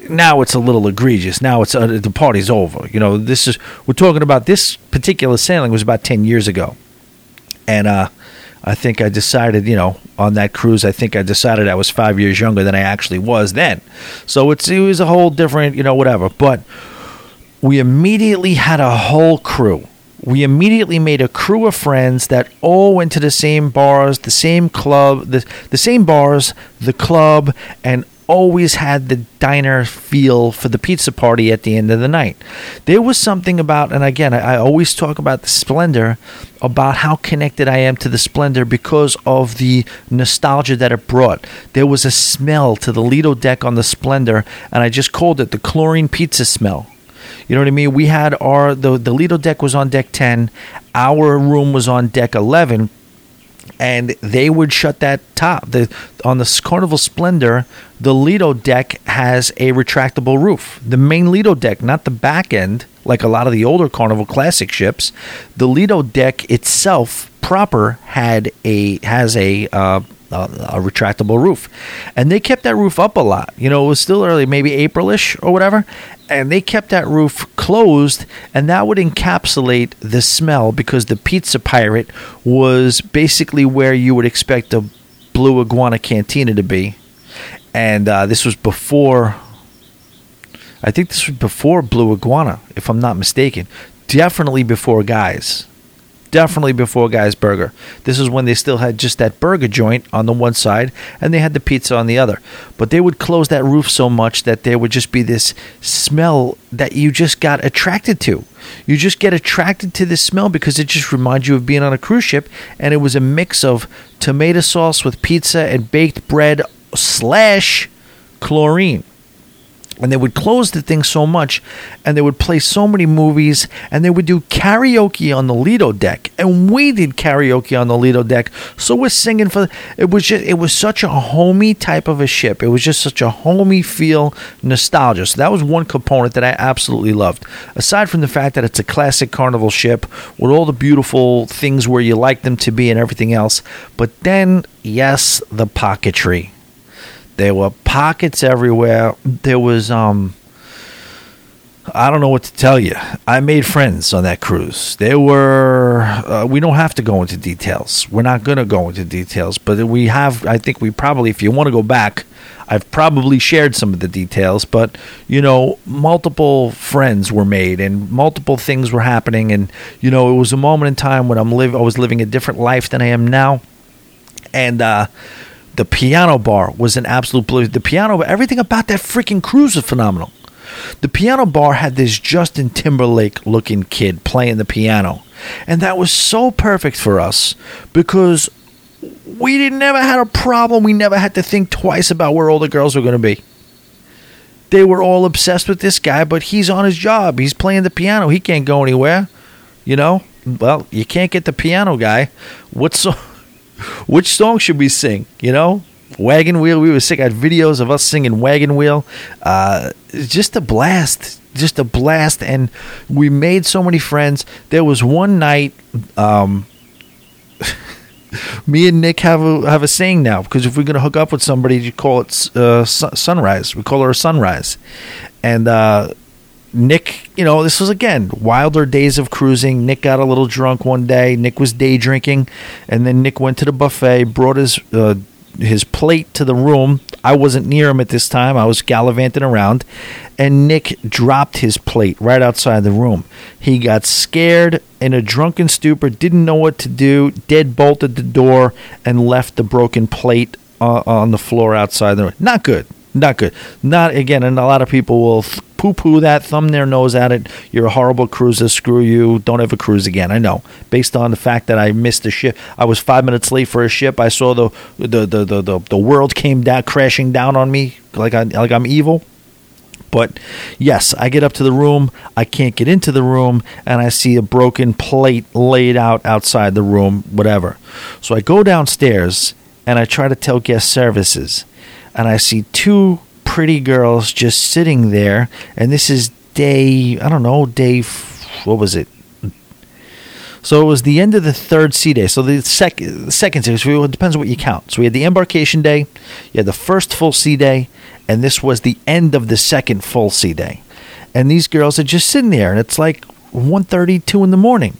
now it's a little egregious. Now it's uh, the party's over. You know, this is we're talking about this particular sailing was about ten years ago, and uh, I think I decided, you know, on that cruise, I think I decided I was five years younger than I actually was then. So it's it was a whole different, you know, whatever. But we immediately had a whole crew we immediately made a crew of friends that all went to the same bars, the same club, the, the same bars, the club, and always had the diner feel for the pizza party at the end of the night. There was something about, and again, I, I always talk about the splendor, about how connected I am to the splendor because of the nostalgia that it brought. There was a smell to the Lido deck on the splendor, and I just called it the chlorine pizza smell you know what I mean? We had our the the Lido deck was on deck ten, our room was on deck eleven, and they would shut that top. The on the Carnival Splendor, the Lido deck has a retractable roof. The main Lido deck, not the back end, like a lot of the older Carnival classic ships. The Lido deck itself proper had a has a uh, a, retractable roof, and they kept that roof up a lot. You know, it was still early, maybe Aprilish or whatever, and they kept that roof closed, and that would encapsulate the smell because the Pizza Pirate was basically where you would expect a Blue Iguana Cantina to be, and uh, this was before. I think this was before Blue Iguana, if I'm not mistaken. Definitely before Guys definitely before Guy's Burger. This is when they still had just that burger joint on the one side and they had the pizza on the other. But they would close that roof so much that there would just be this smell that you just got attracted to. You just get attracted to this smell because it just reminds you of being on a cruise ship and it was a mix of tomato sauce with pizza and baked bread slash chlorine and they would close the thing so much and they would play so many movies and they would do karaoke on the lido deck. And we did karaoke on the lido deck so we're singing for it was just it was such a homey type of a ship. It was just such a homey feel nostalgia. So that was one component that i absolutely loved. Aside from the fact that it's a classic carnival ship with all the beautiful things where you like them to be and everything else. But then yes the pocketry there were pockets everywhere. There was um I don't know what to tell you. I made friends on that cruise. There were uh, we don't have to go into details. We're not going to go into details, but we have I think we probably if you want to go back, I've probably shared some of the details, but you know, multiple friends were made and multiple things were happening and you know, it was a moment in time when I'm live I was living a different life than I am now. And uh the piano bar was an absolute blue. The piano, everything about that freaking cruise was phenomenal. The piano bar had this Justin Timberlake looking kid playing the piano. And that was so perfect for us because we didn't never had a problem. We never had to think twice about where all the girls were going to be. They were all obsessed with this guy, but he's on his job. He's playing the piano. He can't go anywhere. You know? Well, you can't get the piano guy. What's so which song should we sing? You know, Wagon Wheel. We were sick. I had videos of us singing Wagon Wheel. Uh, just a blast. Just a blast, and we made so many friends. There was one night, um, me and Nick have a have a saying now because if we're gonna hook up with somebody, you call it uh, sunrise. We call her a sunrise, and uh, Nick, you know, this was again wilder days of cruising. Nick got a little drunk one day. Nick was day drinking, and then Nick went to the buffet, brought his uh, his plate to the room. I wasn't near him at this time. I was gallivanting around, and Nick dropped his plate right outside the room. He got scared in a drunken stupor, didn't know what to do, dead bolted the door, and left the broken plate uh, on the floor outside the room. Not good. Not good. Not again, and a lot of people will poo poo that, thumb their nose at it. You're a horrible cruiser. Screw you. Don't ever cruise again. I know. Based on the fact that I missed a ship, I was five minutes late for a ship. I saw the the the the, the, the world came down crashing down on me like I like I'm evil. But yes, I get up to the room. I can't get into the room, and I see a broken plate laid out outside the room, whatever. So I go downstairs and I try to tell guest services, and I see two pretty girls just sitting there, and this is day I don't know day what was it? So it was the end of the third sea day. So the second second sea. So it depends what you count. So we had the embarkation day, you had the first full sea day, and this was the end of the second full sea day. And these girls are just sitting there, and it's like 1.30, 2 in the morning,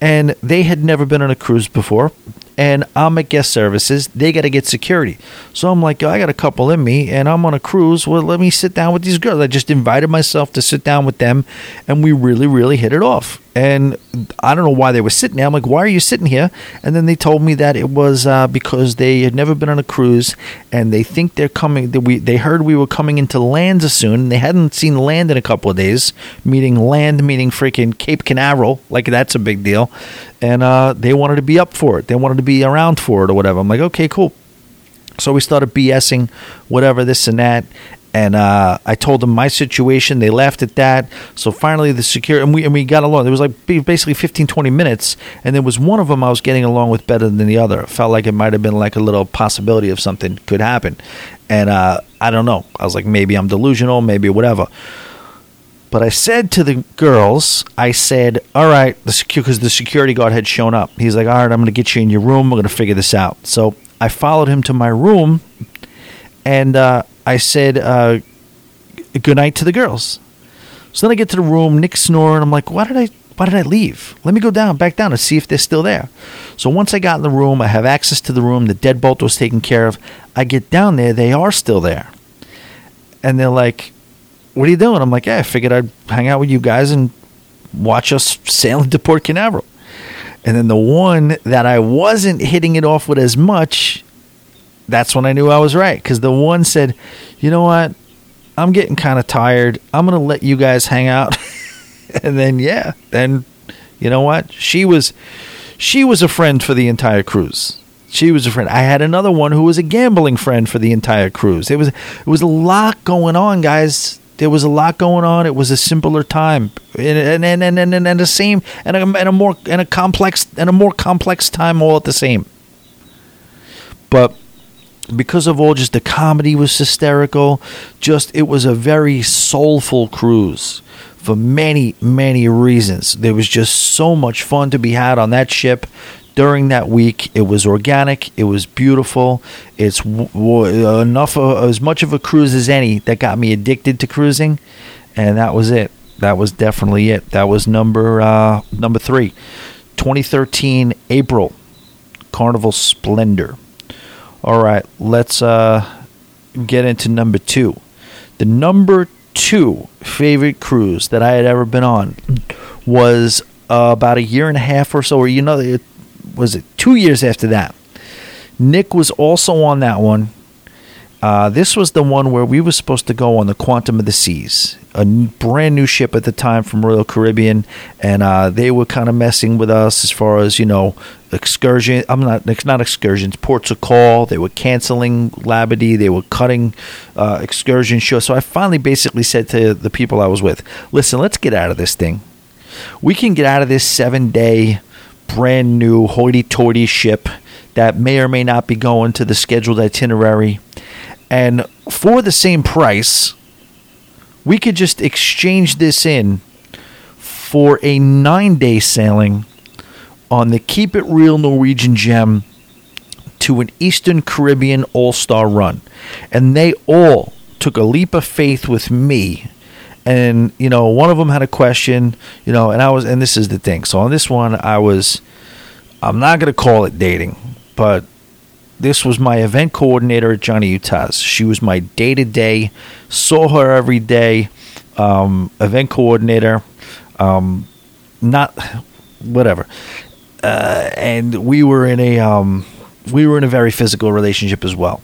and they had never been on a cruise before and I'm at guest services. They got to get security. So I'm like, I got a couple in me and I'm on a cruise. Well, let me sit down with these girls. I just invited myself to sit down with them and we really, really hit it off. And I don't know why they were sitting there. I'm like, why are you sitting here? And then they told me that it was uh, because they had never been on a cruise and they think they're coming. We they heard we were coming into land soon. And they hadn't seen land in a couple of days. Meeting land, meaning freaking Cape Canaveral, like that's a big deal. And uh, they wanted to be up for it. They wanted to be around for it or whatever. I'm like, okay, cool. So we started BSing, whatever, this and that and uh, I told them my situation. They laughed at that. So finally, the security and we and we got along. There was like basically 15, 20 minutes, and there was one of them I was getting along with better than the other. It felt like it might have been like a little possibility of something could happen, and uh, I don't know. I was like, maybe I'm delusional, maybe whatever. But I said to the girls, I said, "All right," the because the security guard had shown up. He's like, "All right, I'm going to get you in your room. We're going to figure this out." So I followed him to my room, and uh, I said, uh, "Good night" to the girls. So then I get to the room, Nick snoring. I'm like, "Why did I? Why did I leave? Let me go down, back down, and see if they're still there." So once I got in the room, I have access to the room. The deadbolt was taken care of. I get down there, they are still there, and they're like, what are you doing? I'm like, yeah, I figured I'd hang out with you guys and watch us sail into Port Canaveral. And then the one that I wasn't hitting it off with as much, that's when I knew I was right. Because the one said, you know what? I'm getting kind of tired. I'm going to let you guys hang out. and then, yeah, then, you know what? She was. She was a friend for the entire cruise. She was a friend. I had another one who was a gambling friend for the entire cruise. It was it was a lot going on, guys there was a lot going on. It was a simpler time, and and and and, and the same, and a, and a more and a complex and a more complex time all at the same. But because of all just the comedy was hysterical, just it was a very soulful cruise for many many reasons. There was just so much fun to be had on that ship during that week. It was organic. It was beautiful. It's w- w- enough of, as much of a cruise as any that got me addicted to cruising, and that was it. That was definitely it. That was number uh, number three, 2013 April, Carnival Splendor. All right, let's uh, get into number two. The number two favorite cruise that I had ever been on was uh, about a year and a half or so, or you know, was it two years after that? Nick was also on that one. Uh, this was the one where we were supposed to go on the Quantum of the Seas, a brand new ship at the time from Royal Caribbean, and uh, they were kind of messing with us as far as you know excursion. I'm not not excursions, ports of call. They were canceling Labadee. They were cutting uh, excursion shows. So I finally basically said to the people I was with, "Listen, let's get out of this thing. We can get out of this seven day." Brand new hoity toity ship that may or may not be going to the scheduled itinerary. And for the same price, we could just exchange this in for a nine day sailing on the Keep It Real Norwegian Gem to an Eastern Caribbean All Star run. And they all took a leap of faith with me and you know one of them had a question you know and i was and this is the thing. So on this one i was i'm not going to call it dating but this was my event coordinator at johnny utah's. She was my day-to-day saw her every day um, event coordinator um, not whatever. Uh, and we were in a um, we were in a very physical relationship as well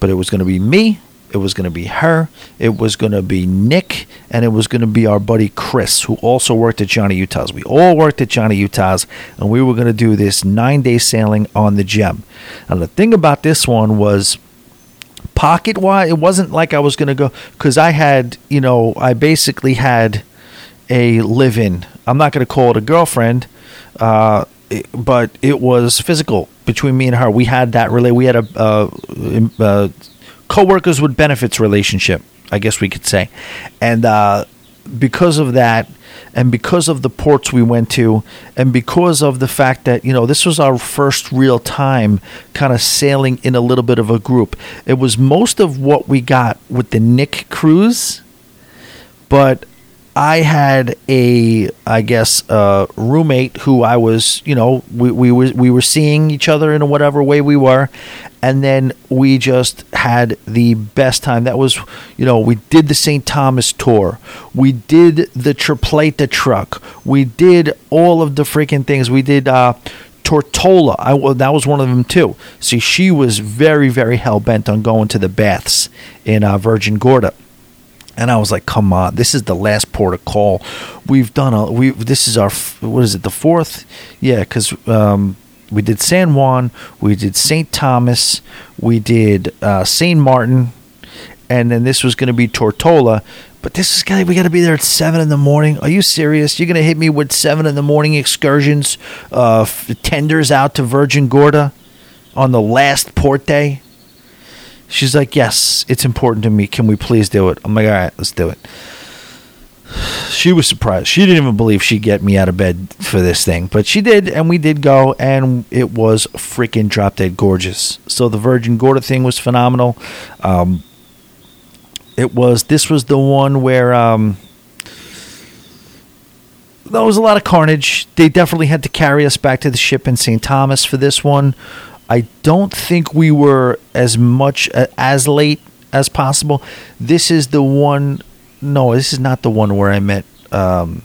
but it was going to be me it was going to be her. It was going to be Nick, and it was going to be our buddy Chris, who also worked at Johnny Utah's. We all worked at Johnny Utah's, and we were going to do this nine day sailing on the Gem. And the thing about this one was pocket wise, it wasn't like I was going to go because I had, you know, I basically had a live in. I'm not going to call it a girlfriend. Uh, but it was physical between me and her. We had that really. We had a uh, uh, co-workers with benefits relationship, I guess we could say, and uh, because of that, and because of the ports we went to, and because of the fact that you know this was our first real time kind of sailing in a little bit of a group. It was most of what we got with the Nick cruise, but I had a, I guess, roommate who I was, you know, we, we were we were seeing each other in whatever way we were, and then we just had the best time. That was, you know, we did the St. Thomas tour, we did the Tripleta truck, we did all of the freaking things. We did uh, Tortola. I, that was one of them too. See, she was very, very hell bent on going to the baths in uh, Virgin Gorda. And I was like, "Come on, this is the last port of call. We've done a we. This is our what is it? The fourth? Yeah, because um, we did San Juan, we did St. Thomas, we did uh, St. Martin, and then this was going to be Tortola. But this is gonna we got to be there at seven in the morning. Are you serious? You're gonna hit me with seven in the morning excursions, uh, tenders out to Virgin Gorda on the last port day? She's like, yes, it's important to me. Can we please do it? I'm like, all right, let's do it. she was surprised. She didn't even believe she'd get me out of bed for this thing, but she did, and we did go, and it was freaking drop dead gorgeous. So the Virgin Gorda thing was phenomenal. Um, it was. This was the one where um, there was a lot of carnage. They definitely had to carry us back to the ship in St. Thomas for this one. I don't think we were as much uh, as late as possible. This is the one. No, this is not the one where I met um,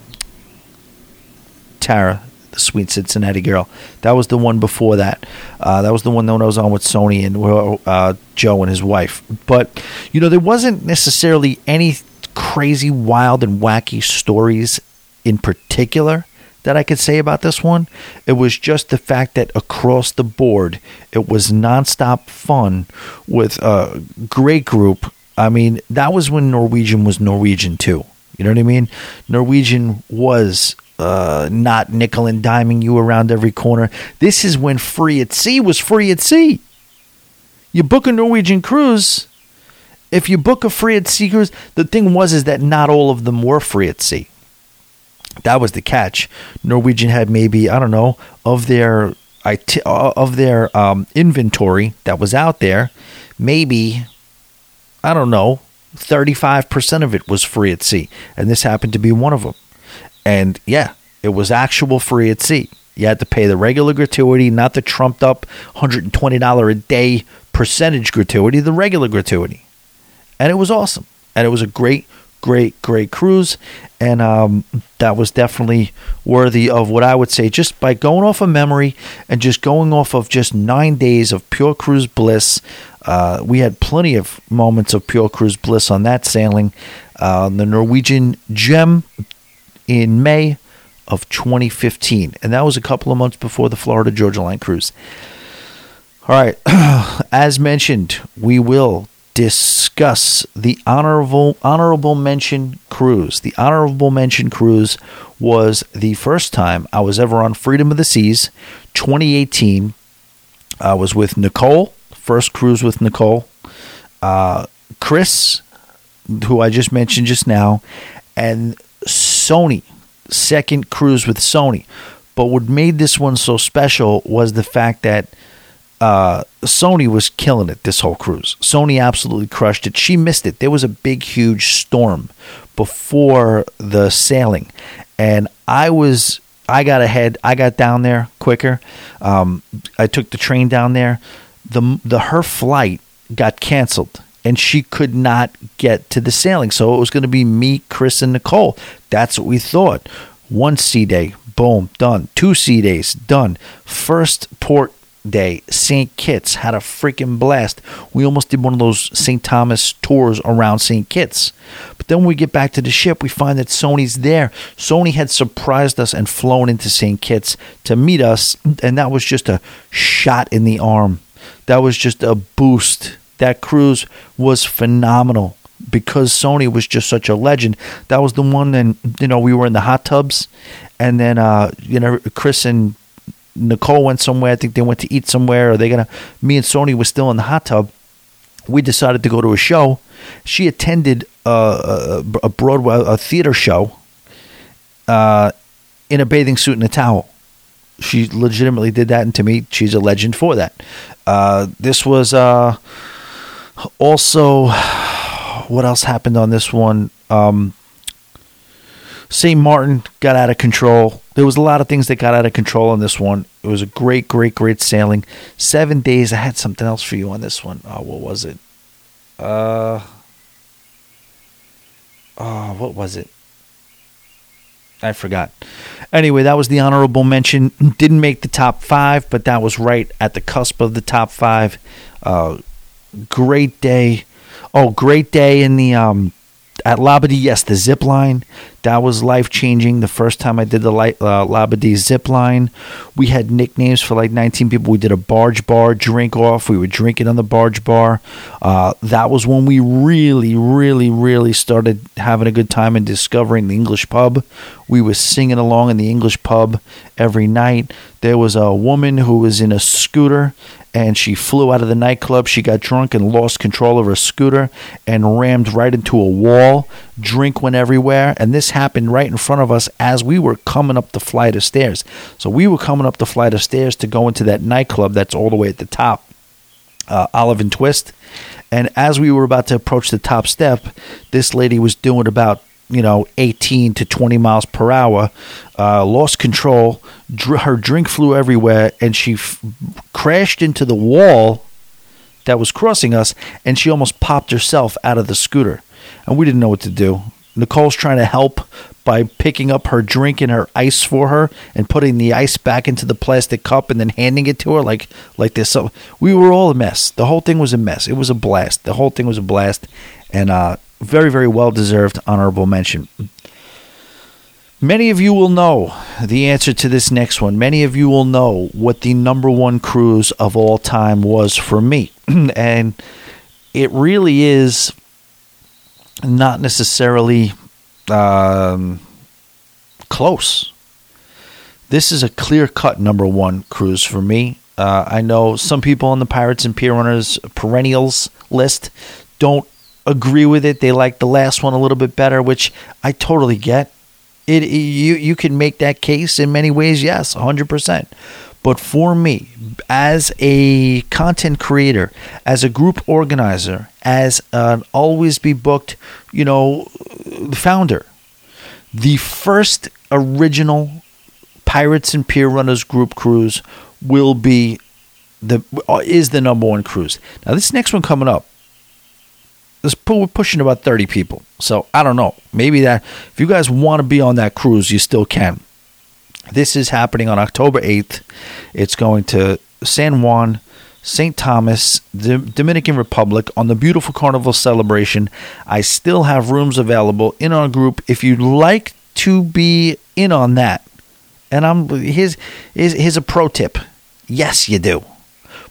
Tara, the sweet Cincinnati girl. That was the one before that. Uh, that was the one that I was on with Sony and uh, Joe and his wife. But you know, there wasn't necessarily any crazy, wild, and wacky stories in particular that I could say about this one. It was just the fact that across the board, it was nonstop fun with a great group. I mean, that was when Norwegian was Norwegian too. You know what I mean? Norwegian was uh, not nickel and diming you around every corner. This is when free at sea was free at sea. You book a Norwegian cruise. If you book a free at sea cruise, the thing was is that not all of them were free at sea. That was the catch. Norwegian had maybe I don't know of their uh, of their um, inventory that was out there, maybe I don't know, thirty five percent of it was free at sea, and this happened to be one of them. And yeah, it was actual free at sea. You had to pay the regular gratuity, not the trumped up hundred and twenty dollar a day percentage gratuity, the regular gratuity, and it was awesome. And it was a great great, great cruise, and um, that was definitely worthy of what I would say. Just by going off of memory and just going off of just nine days of pure cruise bliss, uh, we had plenty of moments of pure cruise bliss on that sailing. Uh, the Norwegian Gem in May of 2015, and that was a couple of months before the Florida Georgia Line cruise. All right, as mentioned, we will discuss the honorable honorable mention cruise. The honorable mention cruise was the first time I was ever on Freedom of the Seas, 2018. I was with Nicole, first cruise with Nicole, uh, Chris, who I just mentioned just now, and Sony, second cruise with Sony. But what made this one so special was the fact that uh, Sony was killing it this whole cruise. Sony absolutely crushed it. She missed it. There was a big, huge storm before the sailing, and I was I got ahead. I got down there quicker. Um, I took the train down there. The the her flight got canceled, and she could not get to the sailing. So it was going to be me, Chris, and Nicole. That's what we thought. One sea day, boom, done. Two sea days, done. First port day, St. Kitts had a freaking blast. We almost did one of those St. Thomas tours around St. Kitts. But then when we get back to the ship, we find that Sony's there. Sony had surprised us and flown into St. Kitts to meet us, and that was just a shot in the arm. That was just a boost. That cruise was phenomenal because Sony was just such a legend. That was the one. and you know we were in the hot tubs, and then uh, you know Chris and Nicole went somewhere. I think they went to eat somewhere. Or they gonna? Me and Sony were still in the hot tub. We decided to go to a show. She attended a, a, Broadway a theater show uh, in a bathing suit and a towel. She legitimately did that, and to me, she's a legend for that. Uh, this was uh, also what else happened on this one. Um, St. Martin got out of control. There was a lot of things that got out of control on this one. It was a great, great, great sailing. Seven days. I had something else for you on this one. Oh, what was it? Uh, oh, what was it? I forgot. Anyway, that was the honorable mention. Didn't make the top five, but that was right at the cusp of the top five. Uh, great day. Oh, great day in the um, at Labadee, yes, the zip line that was life changing. The first time I did the uh, Labadee zip line, we had nicknames for like 19 people. We did a barge bar drink off. We were drinking on the barge bar. Uh, that was when we really, really, really started having a good time and discovering the English pub. We were singing along in the English pub every night. There was a woman who was in a scooter and she flew out of the nightclub. She got drunk and lost control of her scooter and rammed right into a wall. Drink went everywhere, and this happened right in front of us as we were coming up the flight of stairs. So we were coming up the flight of stairs to go into that nightclub that's all the way at the top, uh, Olive and Twist. And as we were about to approach the top step, this lady was doing about you know 18 to 20 miles per hour uh, lost control dr- her drink flew everywhere and she f- crashed into the wall that was crossing us and she almost popped herself out of the scooter. And we didn't know what to do. Nicole's trying to help by picking up her drink and her ice for her and putting the ice back into the plastic cup and then handing it to her like like this. So we were all a mess. The whole thing was a mess. It was a blast. The whole thing was a blast. And uh very, very well deserved honorable mention. Many of you will know the answer to this next one. Many of you will know what the number one cruise of all time was for me. and it really is not necessarily um, close. This is a clear cut number one cruise for me. Uh, I know some people on the Pirates and Pier Runners perennials list don't agree with it. They like the last one a little bit better, which I totally get. It you you can make that case in many ways, yes, 100%. But for me, as a content creator, as a group organizer, as an always be booked, you know, founder, the first original Pirates and Pier Runners group cruise will be the is the number one cruise. Now this next one coming up this pool we're pushing about 30 people. So I don't know. Maybe that if you guys want to be on that cruise, you still can. This is happening on October 8th. It's going to San Juan, St. Thomas, Dominican Republic on the beautiful carnival celebration. I still have rooms available in our group if you'd like to be in on that. And I'm here's here's, here's a pro tip. Yes, you do.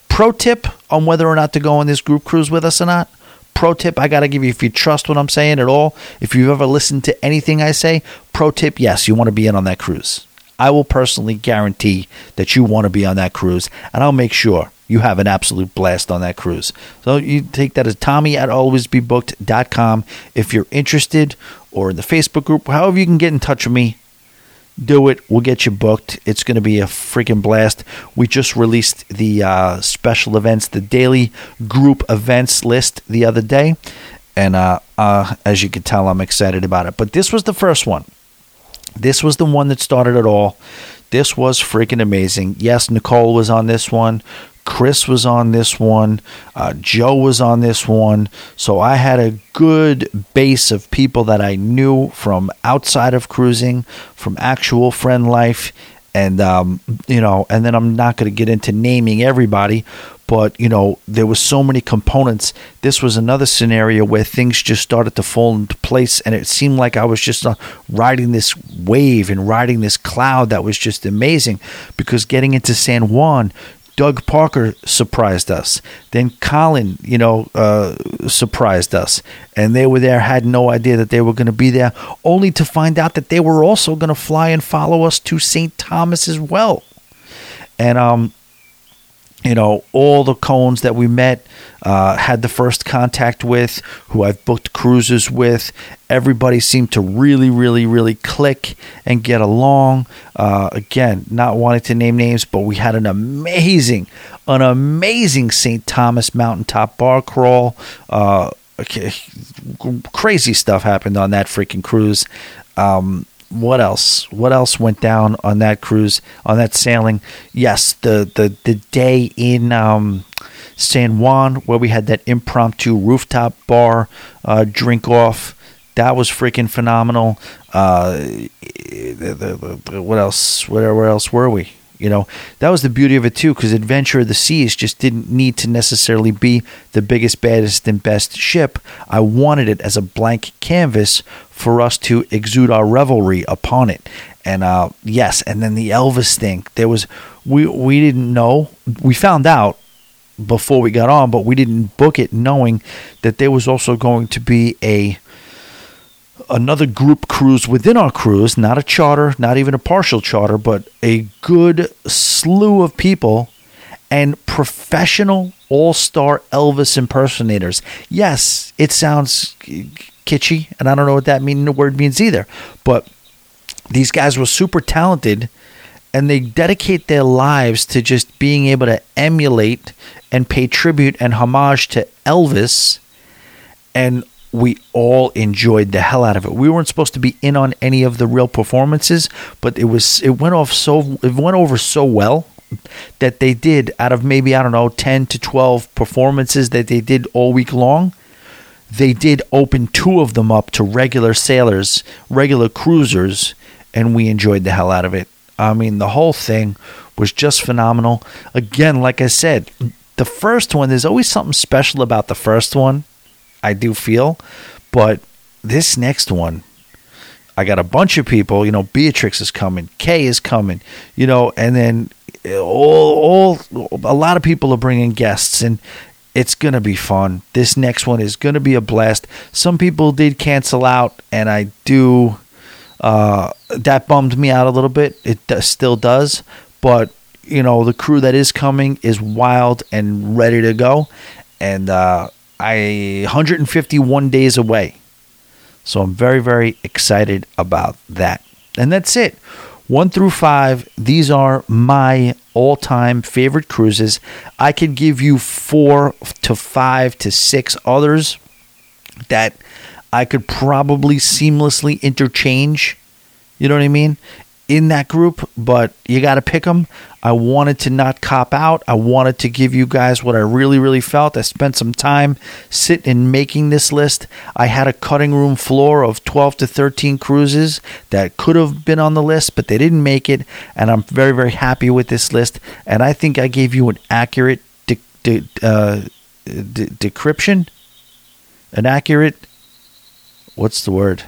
Pro tip on whether or not to go on this group cruise with us or not pro tip I got to give you if you trust what I'm saying at all, if you've ever listened to anything I say, pro tip yes, you want to be in on that cruise. I will personally guarantee that you want to be on that cruise, and I'll make sure you have an absolute blast on that cruise. So you take that as Tommy at alwaysbebooked.com if you're interested, or in the Facebook group, however you can get in touch with me do it. We'll get you booked. It's going to be a freaking blast. We just released the uh, special events, the daily group events list the other day. And uh, uh, as you can tell, I'm excited about it. But this was the first one. This was the one that started it all. This was freaking amazing. Yes, Nicole was on this one. Chris was on this one. Uh, Joe was on this one. So I had a good base of people that I knew from outside of cruising, from actual friend life. And, um, you know, and then I'm not going to get into naming everybody, but, you know, there was so many components. This was another scenario where things just started to fall into place. And it seemed like I was just uh, riding this wave and riding this cloud that was just amazing because getting into San Juan, Doug Parker surprised us. Then Colin, you know, uh, surprised us. And they were there, had no idea that they were going to be there, only to find out that they were also going to fly and follow us to St. Thomas as well. And um, you know, all the cones that we met, uh, had the first contact with, who I've booked cruises with, everybody seemed to really, really, really click and get along. Uh, again, not wanting to name names, but we had an amazing, an amazing St. Thomas mountaintop bar crawl. Uh, okay, crazy stuff happened on that freaking cruise. Um, what else? What else went down on that cruise, on that sailing? Yes, the the the day in um, San Juan where we had that impromptu rooftop bar uh, drink off. That was freaking phenomenal. Uh, the, the, the, what else? Where, where else were we? You know, that was the beauty of it too, because Adventure of the Seas just didn't need to necessarily be the biggest, baddest, and best ship. I wanted it as a blank canvas for us to exude our revelry upon it. And uh, yes, and then the Elvis thing. There was we we didn't know. We found out before we got on, but we didn't book it knowing that there was also going to be a another group cruise within our cruise, not a charter, not even a partial charter, but a good slew of people and professional all star Elvis impersonators. Yes, it sounds kitschy, and I don't know what that mean, the word means either, but these guys were super talented and they dedicate their lives to just being able to emulate and pay tribute and homage to Elvis. And we all enjoyed the hell out of it. We weren't supposed to be in on any of the real performances, but it was it went off so it went over so well that they did out of maybe I don't know 10 to 12 performances that they did all week long. They did open two of them up to regular sailors, regular cruisers, and we enjoyed the hell out of it. I mean, the whole thing was just phenomenal. Again, like I said, the first one, there's always something special about the first one, I do feel. But this next one, I got a bunch of people, you know, Beatrix is coming, Kay is coming, you know, and then all, all a lot of people are bringing guests and it's to be fun. This next one is to be a blast. Some people did cancel out and I do uh, that bummed me out a little bit. It still does, but you know the crew that is coming is wild and ready to go, and uh, I 151 days away, so I'm very very excited about that. And that's it. One through five, these are my all time favorite cruises. I could give you four to five to six others that I could probably seamlessly interchange. You know what I mean? In that group, but you got to pick them. I wanted to not cop out. I wanted to give you guys what I really, really felt. I spent some time sitting and making this list. I had a cutting room floor of 12 to 13 cruises that could have been on the list, but they didn't make it. And I'm very, very happy with this list. And I think I gave you an accurate de- de- uh, de- decryption, an accurate what's the word?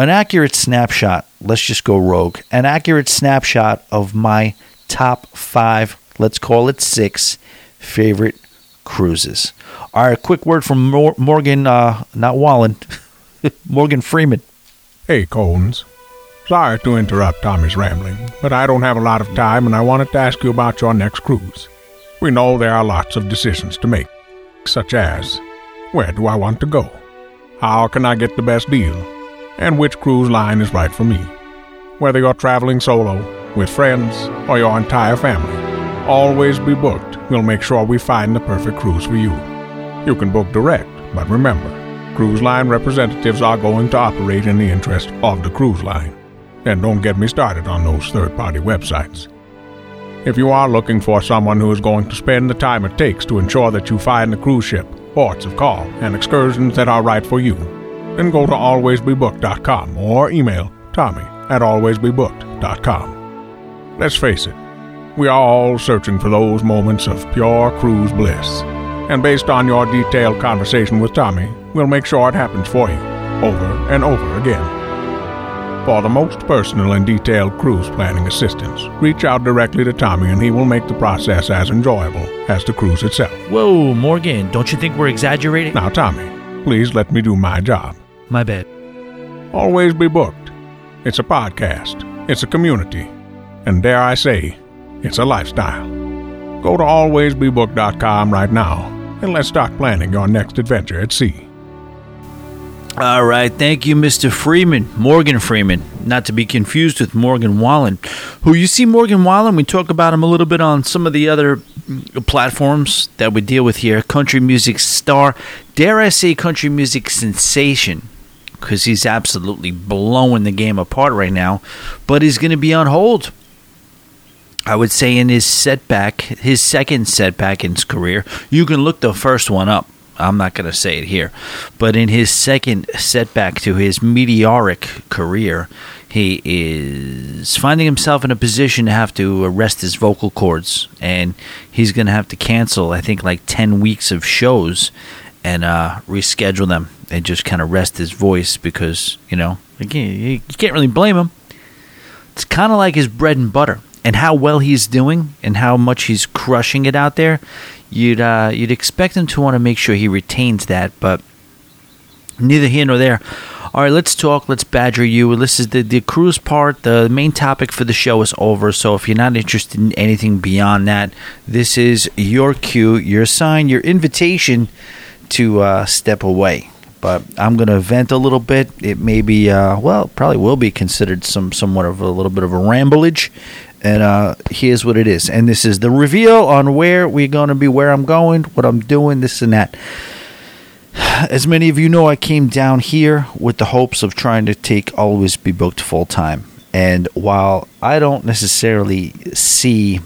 An accurate snapshot. Let's just go rogue. An accurate snapshot of my top five, let's call it six, favorite cruises. All right, quick word from Morgan, uh, not Wallen, Morgan Freeman. Hey, Cones. Sorry to interrupt Tommy's rambling, but I don't have a lot of time and I wanted to ask you about your next cruise. We know there are lots of decisions to make, such as where do I want to go? How can I get the best deal? And which cruise line is right for me? Whether you're traveling solo, with friends, or your entire family, always be booked. We'll make sure we find the perfect cruise for you. You can book direct, but remember, cruise line representatives are going to operate in the interest of the cruise line. And don't get me started on those third party websites. If you are looking for someone who is going to spend the time it takes to ensure that you find the cruise ship ports of call, and excursions that are right for you, then go to alwaysbebooked.com or email Tommy at alwaysbebooked.com. Let's face it, we are all searching for those moments of pure cruise bliss. And based on your detailed conversation with Tommy, we'll make sure it happens for you, over and over again. For the most personal and detailed cruise planning assistance, reach out directly to Tommy and he will make the process as enjoyable as the cruise itself. Whoa, Morgan, don't you think we're exaggerating? Now, Tommy, please let me do my job. My bad. Always be booked. It's a podcast, it's a community, and dare I say, it's a lifestyle. Go to alwaysbebooked.com right now and let's start planning your next adventure at sea. All right. Thank you, Mr. Freeman, Morgan Freeman, not to be confused with Morgan Wallen, who you see Morgan Wallen. We talk about him a little bit on some of the other platforms that we deal with here. Country music star, dare I say, country music sensation, because he's absolutely blowing the game apart right now. But he's going to be on hold. I would say in his setback, his second setback in his career. You can look the first one up I'm not going to say it here. But in his second setback to his meteoric career, he is finding himself in a position to have to arrest his vocal cords. And he's going to have to cancel, I think, like 10 weeks of shows and uh, reschedule them and just kind of rest his voice because, you know, again, you can't really blame him. It's kind of like his bread and butter and how well he's doing and how much he's crushing it out there, you'd uh, you'd expect him to want to make sure he retains that, but neither here nor there. All right, let's talk. Let's badger you. This is the, the cruise part. The main topic for the show is over. So if you're not interested in anything beyond that, this is your cue, your sign, your invitation to uh, step away. But I'm going to vent a little bit. It may be, uh, well, probably will be considered some somewhat of a little bit of a ramblage. And uh, here's what it is. And this is the reveal on where we're going to be, where I'm going, what I'm doing, this and that. As many of you know, I came down here with the hopes of trying to take Always Be Booked full time. And while I don't necessarily see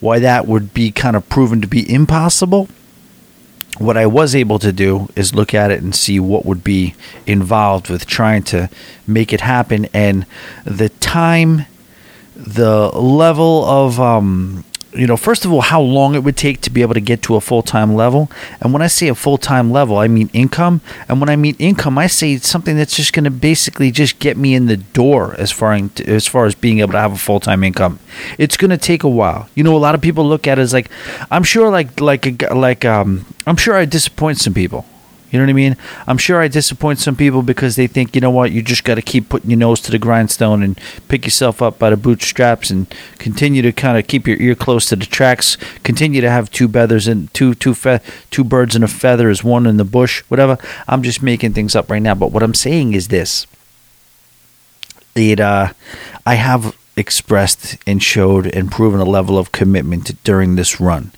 why that would be kind of proven to be impossible, what I was able to do is look at it and see what would be involved with trying to make it happen. And the time, the level of um, you know, first of all, how long it would take to be able to get to a full time level. And when I say a full time level, I mean income. And when I mean income, I say something that's just going to basically just get me in the door as far as far as being able to have a full time income. It's going to take a while. You know, a lot of people look at it as like, I'm sure, like like like um, I'm sure I disappoint some people. You know what I mean? I'm sure I disappoint some people because they think, you know what, you just got to keep putting your nose to the grindstone and pick yourself up by the bootstraps and continue to kind of keep your ear close to the tracks. Continue to have two feathers and two two fe- two birds in a feather is one in the bush, whatever. I'm just making things up right now, but what I'm saying is this: it uh, I have expressed and showed and proven a level of commitment during this run,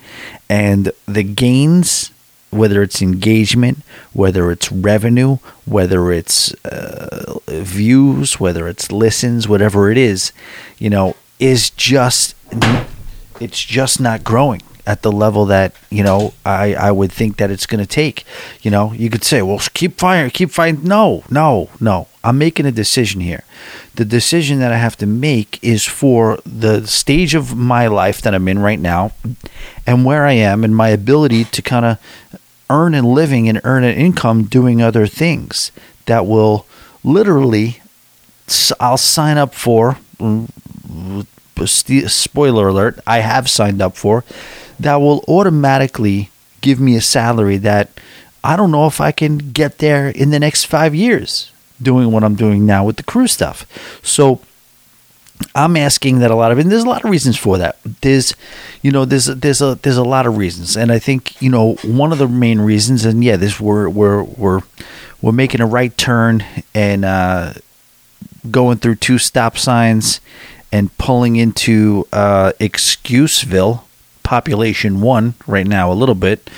and the gains whether it's engagement, whether it's revenue, whether it's uh, views, whether it's listens, whatever it is, you know, is just it's just not growing at the level that you know I, I would think that it's going to take. You know, you could say, well, keep firing, keep fighting. No, no, no. I'm making a decision here. The decision that I have to make is for the stage of my life that I'm in right now, and where I am, and my ability to kind of earn a living and earn an income doing other things that will literally I'll sign up for mm, spoiler alert I have signed up for that will automatically give me a salary that I don't know if I can get there in the next 5 years doing what I'm doing now with the crew stuff. So I'm asking that a lot of, and there's a lot of reasons for that. There's, you know, there's there's a there's a lot of reasons, and I think you know one of the main reasons, and yeah, this we're we're we're we're making a right turn and uh, going through two stop signs and pulling into uh, Excuseville, population one right now, a little bit.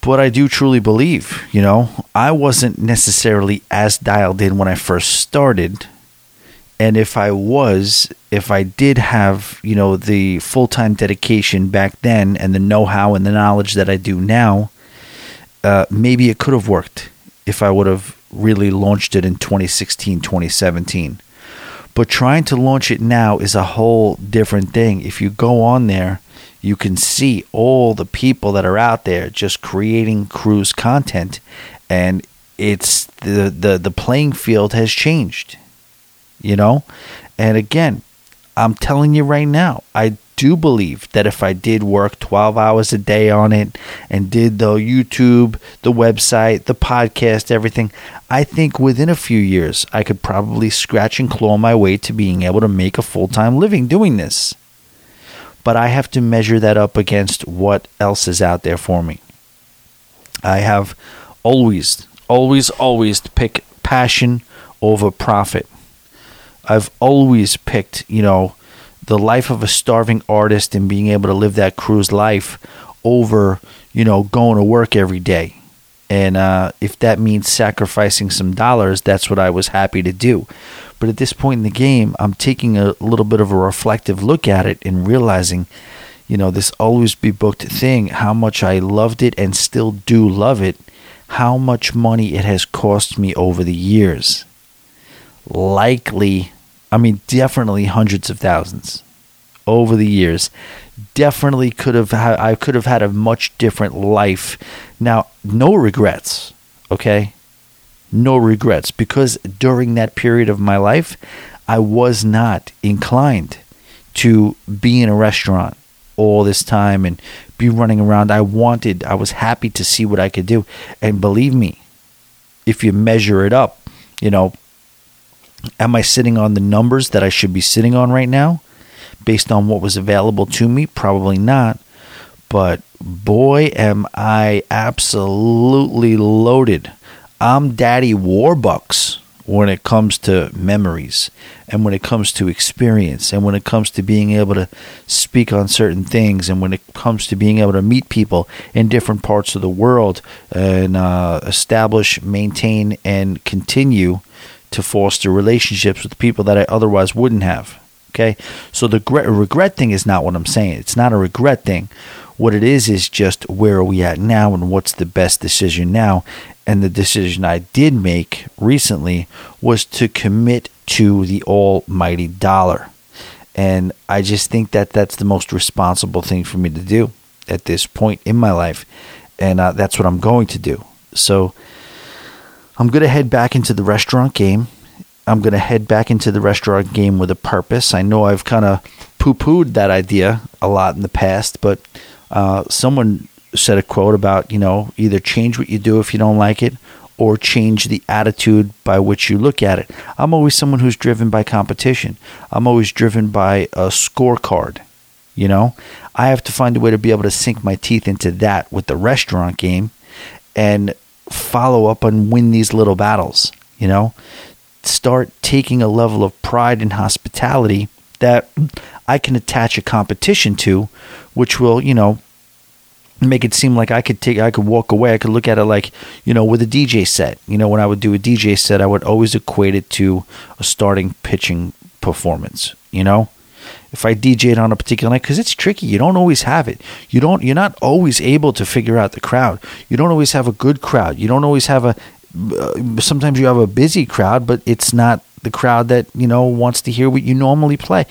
But I do truly believe, you know, I wasn't necessarily as dialed in when I first started and if I was, if I did have, you know, the full time dedication back then and the know how and the knowledge that I do now, uh, maybe it could have worked if I would have really launched it in 2016, 2017. But trying to launch it now is a whole different thing. If you go on there, you can see all the people that are out there just creating cruise content, and it's the the, the playing field has changed you know? And again, I'm telling you right now, I do believe that if I did work 12 hours a day on it and did the YouTube, the website, the podcast, everything, I think within a few years I could probably scratch and claw my way to being able to make a full time living doing this. But I have to measure that up against what else is out there for me. I have always, always, always pick passion over profit. I've always picked, you know, the life of a starving artist and being able to live that cruise life over, you know, going to work every day. And uh, if that means sacrificing some dollars, that's what I was happy to do. But at this point in the game, I'm taking a little bit of a reflective look at it and realizing, you know, this always be booked thing, how much I loved it and still do love it, how much money it has cost me over the years. Likely I mean, definitely hundreds of thousands over the years. Definitely could have ha- I could have had a much different life. Now, no regrets, okay? No regrets because during that period of my life, I was not inclined to be in a restaurant all this time and be running around. I wanted, I was happy to see what I could do. And believe me, if you measure it up, you know, am I sitting on the numbers that I should be sitting on right now based on what was available to me? Probably not. But boy, am I absolutely loaded. I'm Daddy Warbucks when it comes to memories and when it comes to experience and when it comes to being able to speak on certain things and when it comes to being able to meet people in different parts of the world and uh, establish, maintain, and continue to foster relationships with people that I otherwise wouldn't have. Okay, so the regret, regret thing is not what I'm saying. It's not a regret thing. What it is is just where are we at now and what's the best decision now. And the decision I did make recently was to commit to the almighty dollar. And I just think that that's the most responsible thing for me to do at this point in my life. And uh, that's what I'm going to do. So I'm going to head back into the restaurant game. I'm going to head back into the restaurant game with a purpose. I know I've kind of poo pooed that idea a lot in the past, but uh, someone said a quote about, you know, either change what you do if you don't like it or change the attitude by which you look at it. I'm always someone who's driven by competition. I'm always driven by a scorecard. You know, I have to find a way to be able to sink my teeth into that with the restaurant game and follow up and win these little battles. You know, start taking a level of pride in hospitality that I can attach a competition to, which will, you know, make it seem like I could take I could walk away. I could look at it like, you know, with a DJ set. You know, when I would do a DJ set, I would always equate it to a starting pitching performance, you know? If I DJed on a particular night cuz it's tricky, you don't always have it. You don't you're not always able to figure out the crowd. You don't always have a good crowd. You don't always have a uh, sometimes you have a busy crowd, but it's not the crowd that, you know, wants to hear what you normally play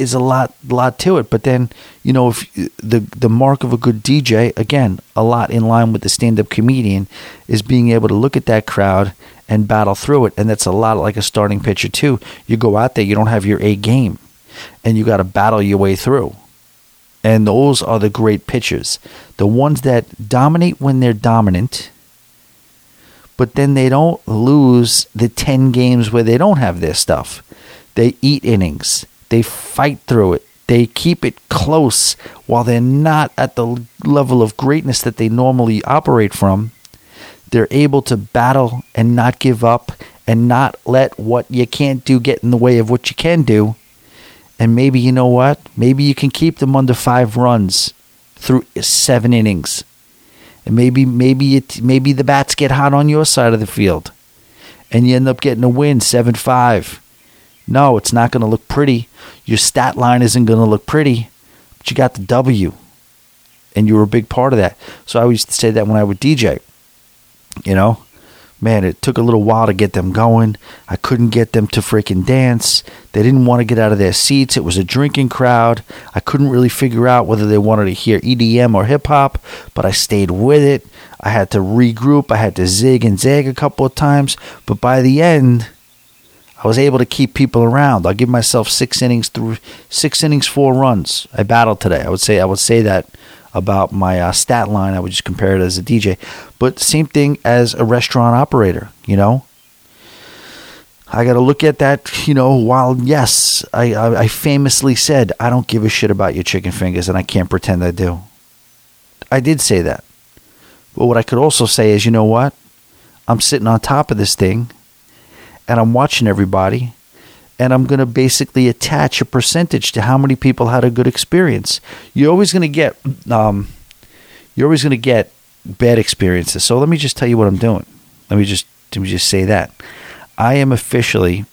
is a lot lot to it. But then you know if the the mark of a good DJ again a lot in line with the stand up comedian is being able to look at that crowd and battle through it, and that's a lot like a starting pitcher too. You go out there, you don't have your A game, and you got to battle your way through. And those are the great pitchers, the ones that dominate when they're dominant. But then they don't lose the 10 games where they don't have their stuff. They eat innings they fight through it. They keep it close while they're not at the level of greatness that they normally operate from. They're able to battle and not give up and not let what you can't do get in the way of what you can do. And maybe you know what? Maybe you can keep them under five runs through seven innings. And maybe maybe it maybe the bats get hot on your side of the field. And you end up getting a win seven five. No, it's not going to look pretty. Your stat line isn't going to look pretty, but you got the W, and you were a big part of that. So I used to say that when I would DJ. You know, man, it took a little while to get them going. I couldn't get them to freaking dance. They didn't want to get out of their seats. It was a drinking crowd. I couldn't really figure out whether they wanted to hear EDM or hip hop, but I stayed with it. I had to regroup. I had to zig and zag a couple of times, but by the end, I was able to keep people around. I'll give myself six innings through six innings, four runs. I battled today. I would say I would say that about my uh, stat line. I would just compare it as a DJ, but same thing as a restaurant operator. You know, I got to look at that. You know, while yes, I, I I famously said I don't give a shit about your chicken fingers, and I can't pretend I do. I did say that, but what I could also say is, you know what? I'm sitting on top of this thing and I'm watching everybody and I'm going to basically attach a percentage to how many people had a good experience. You're always going to get um, you're always going to get bad experiences. So let me just tell you what I'm doing. Let me just let me just say that I am officially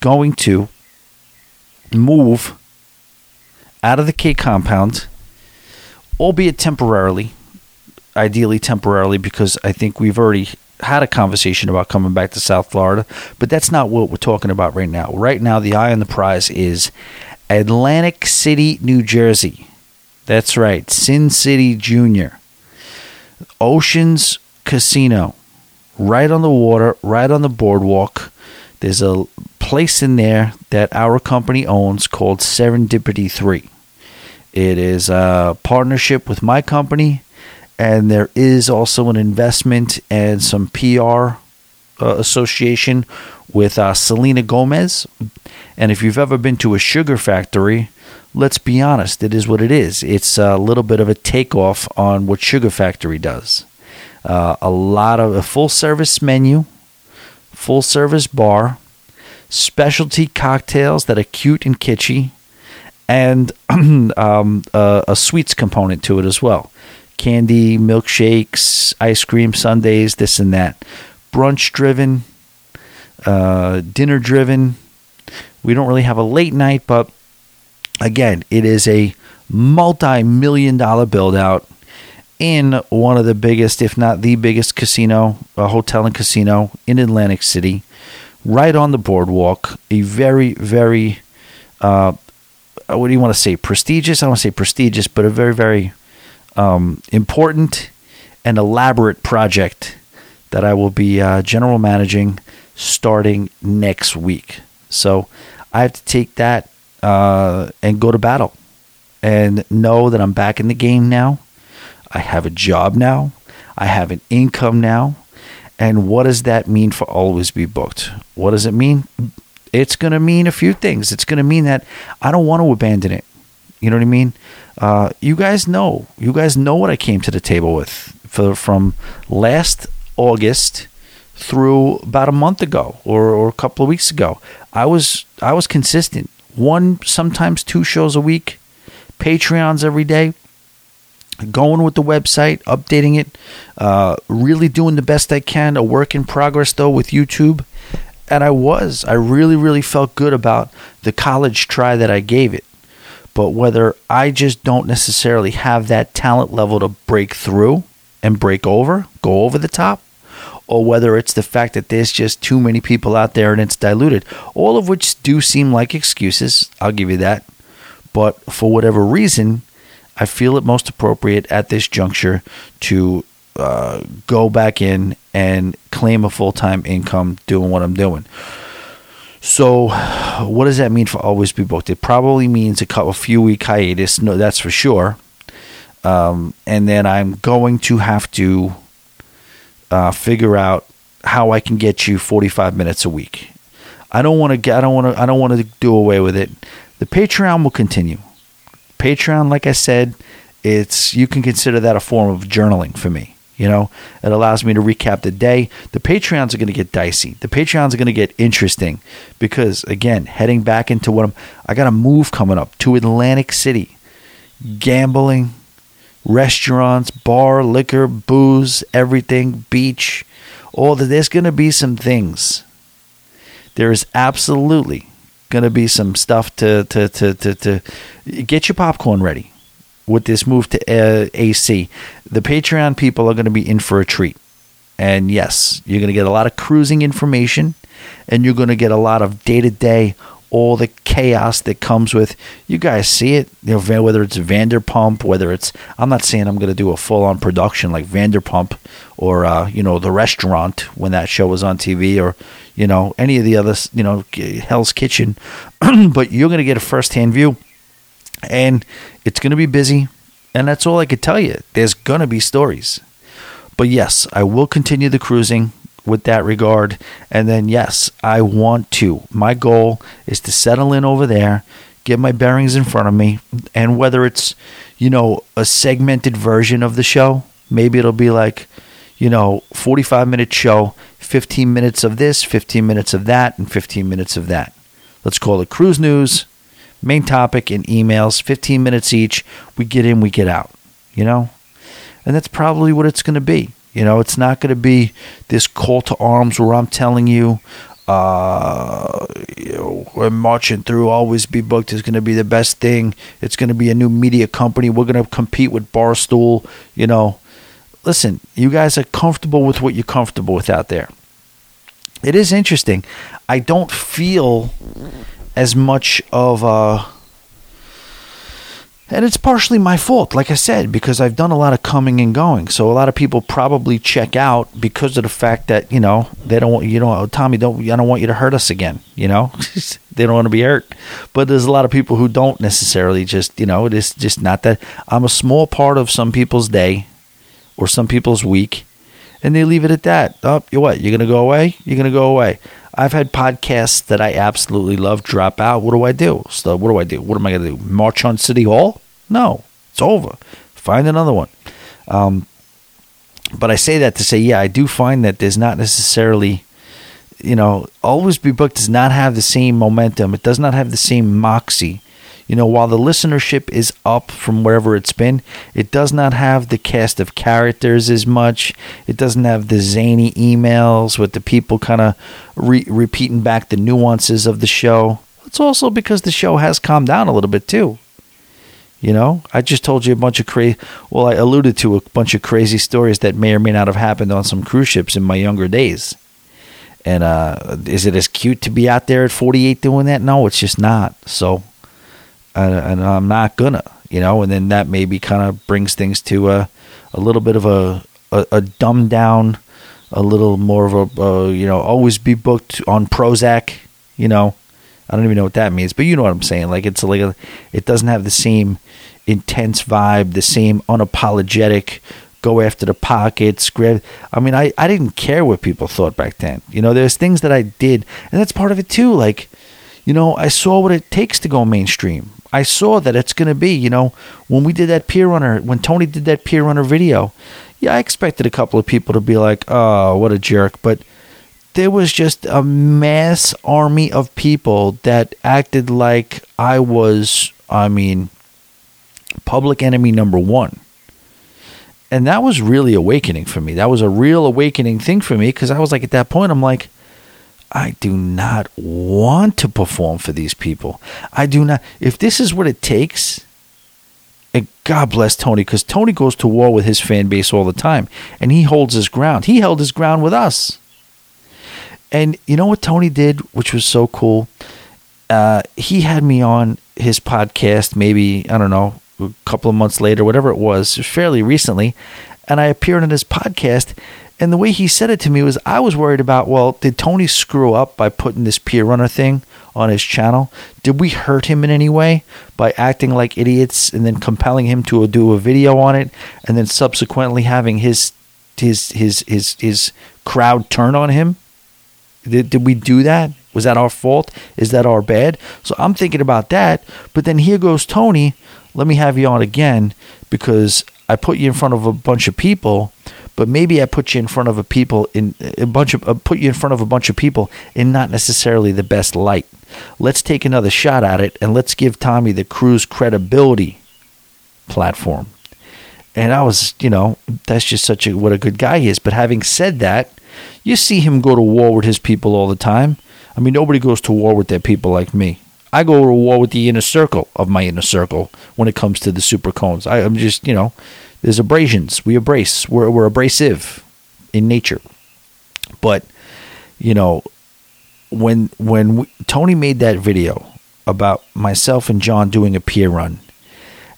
going to move out of the K compound, albeit temporarily, ideally temporarily, because I think we've already had a conversation about coming back to South Florida, but that's not what we're talking about right now. Right now, the eye on the prize is Atlantic City, New Jersey. That's right, Sin City Junior. Oceans Casino, right on the water, right on the boardwalk. There's a place in there that our company owns called Serendipity 3. It is a partnership with my company and there is also an investment and some PR uh, association with uh, Selena Gomez. And if you've ever been to a sugar factory, let's be honest, it is what it is. It's a little bit of a takeoff on what Sugar Factory does. Uh, a lot of a full service menu, full service bar, specialty cocktails that are cute and kitschy, and um, a, a sweets component to it as well. Candy, milkshakes, ice cream, sundaes, this and that. Brunch driven, uh, dinner driven. We don't really have a late night, but again, it is a multi million dollar build out in one of the biggest, if not the biggest casino, a hotel and casino in Atlantic City, right on the boardwalk. A very, very, uh, what do you want to say? Prestigious? I don't want to say prestigious, but a very, very um, important and elaborate project that I will be uh, general managing starting next week. So I have to take that uh, and go to battle and know that I'm back in the game now I have a job now. I have an income now. And what does that mean for always be booked? What does it mean? It's going to mean a few things. It's going to mean that I don't want to abandon it. You know what I mean? Uh, you guys know. You guys know what I came to the table with for, from last August through about a month ago or, or a couple of weeks ago. I was I was consistent. One, sometimes two shows a week, Patreons every day going with the website, updating it, uh, really doing the best I can. A work in progress though with YouTube, and I was. I really, really felt good about the college try that I gave it. But whether I just don't necessarily have that talent level to break through and break over, go over the top, or whether it's the fact that there's just too many people out there and it's diluted, all of which do seem like excuses. I'll give you that. But for whatever reason, I feel it most appropriate at this juncture to uh, go back in and claim a full time income doing what I'm doing. So, what does that mean for always be booked? It probably means a couple, few week hiatus. No, that's for sure. Um, and then I'm going to have to uh, figure out how I can get you 45 minutes a week. I don't want to get. I don't want to. I don't want to do away with it. The Patreon will continue. Patreon, like I said, it's you can consider that a form of journaling for me. You know, it allows me to recap the day. The Patreons are going to get dicey. The Patreons are going to get interesting because, again, heading back into what I'm, I got a move coming up to Atlantic City. Gambling, restaurants, bar, liquor, booze, everything, beach, all that. There's going to be some things. There is absolutely going to be some stuff to, to, to, to, to get your popcorn ready with this move to uh, AC. The Patreon people are going to be in for a treat. And yes, you're going to get a lot of cruising information and you're going to get a lot of day to day, all the chaos that comes with. You guys see it, you know, whether it's Vanderpump, whether it's, I'm not saying I'm going to do a full on production like Vanderpump or, uh, you know, The Restaurant when that show was on TV or, you know, any of the other, you know, Hell's Kitchen, but you're going to get a first hand view. And it's going to be busy. And that's all I could tell you. There's going to be stories. But yes, I will continue the cruising with that regard. And then, yes, I want to. My goal is to settle in over there, get my bearings in front of me. And whether it's, you know, a segmented version of the show, maybe it'll be like, you know, 45 minute show, 15 minutes of this, 15 minutes of that, and 15 minutes of that. Let's call it cruise news, main topic, and emails, 15 minutes each. We get in, we get out, you know? And that's probably what it's going to be. You know, it's not going to be this call to arms where I'm telling you, uh, you know, we're marching through, always be booked is going to be the best thing. It's going to be a new media company. We're going to compete with Barstool, you know listen, you guys are comfortable with what you're comfortable with out there. It is interesting. I don't feel as much of a. And it's partially my fault, like I said, because I've done a lot of coming and going. So a lot of people probably check out because of the fact that you know they don't want you know oh, Tommy don't I don't want you to hurt us again. You know they don't want to be hurt. But there's a lot of people who don't necessarily just you know it is just not that I'm a small part of some people's day or some people's week. and they leave it at that. Oh, you what? You're gonna go away? You're gonna go away. I've had podcasts that I absolutely love drop out. What do I do? So what do I do? What am I gonna do? March on City Hall? No, it's over. Find another one. Um, but I say that to say, yeah, I do find that there's not necessarily, you know, always be booked does not have the same momentum. It does not have the same moxie you know, while the listenership is up from wherever it's been, it does not have the cast of characters as much. It doesn't have the zany emails with the people kind of re- repeating back the nuances of the show. It's also because the show has calmed down a little bit too. You know, I just told you a bunch of crazy. Well, I alluded to a bunch of crazy stories that may or may not have happened on some cruise ships in my younger days. And uh, is it as cute to be out there at 48 doing that? No, it's just not. So and, and I'm not gonna, you know, and then that maybe kind of brings things to a, a little bit of a, a, a dumbed down, a little more of a, you know, always be booked on Prozac, you know. I don't even know what that means, but you know what I'm saying. Like it's like a, it doesn't have the same intense vibe, the same unapologetic go after the pockets, grab. I mean, I, I didn't care what people thought back then. You know, there's things that I did, and that's part of it too. Like, you know, I saw what it takes to go mainstream. I saw that it's going to be, you know, when we did that pier runner, when Tony did that pier runner video, yeah, I expected a couple of people to be like, oh, what a jerk. But there was just a mass army of people that acted like I was, I mean, public enemy number one. And that was really awakening for me. That was a real awakening thing for me because I was like, at that point, I'm like, I do not want to perform for these people. I do not. If this is what it takes, and God bless Tony, because Tony goes to war with his fan base all the time, and he holds his ground. He held his ground with us. And you know what Tony did, which was so cool? Uh, he had me on his podcast, maybe, I don't know, a couple of months later, whatever it was, fairly recently. And I appeared on his podcast and the way he said it to me was, I was worried about, well, did Tony screw up by putting this pier runner thing on his channel? Did we hurt him in any way by acting like idiots and then compelling him to do a video on it and then subsequently having his his his his his crowd turn on him? Did, did we do that? Was that our fault? Is that our bad? So I'm thinking about that. But then here goes Tony. Let me have you on again because I put you in front of a bunch of people but maybe I put you in front of a people in a bunch of uh, put you in front of a bunch of people in not necessarily the best light. Let's take another shot at it and let's give Tommy the cruise credibility platform. And I was, you know, that's just such a what a good guy he is. But having said that, you see him go to war with his people all the time. I mean, nobody goes to war with their people like me. I go to war with the inner circle of my inner circle when it comes to the super cones. I, I'm just, you know, there's abrasions. We abrase. We're, we're abrasive in nature. But, you know, when when we, Tony made that video about myself and John doing a pier run,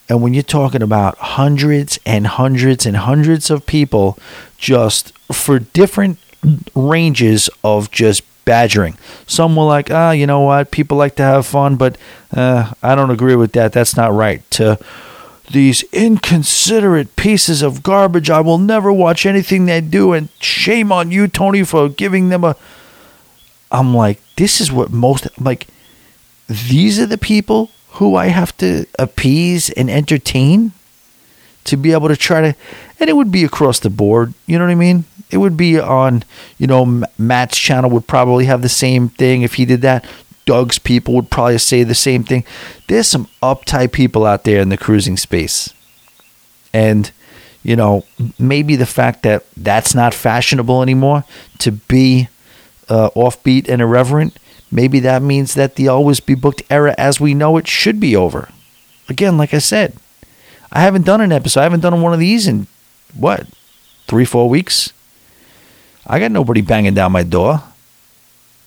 and when you're talking about hundreds and hundreds and hundreds of people just for different ranges of just badgering. Some were like, ah, you know what? People like to have fun, but uh, I don't agree with that. That's not right. To these inconsiderate pieces of garbage. I will never watch anything they do, and shame on you, Tony, for giving them a. I'm like, this is what most like. These are the people who I have to appease and entertain to be able to try to, and it would be across the board. You know what I mean? It would be on, you know, Matt's channel would probably have the same thing if he did that. Doug's people would probably say the same thing. There's some uptight people out there in the cruising space. And, you know, maybe the fact that that's not fashionable anymore to be uh, offbeat and irreverent, maybe that means that the always be booked era as we know it should be over. Again, like I said, I haven't done an episode. I haven't done one of these in what, three, four weeks? I got nobody banging down my door.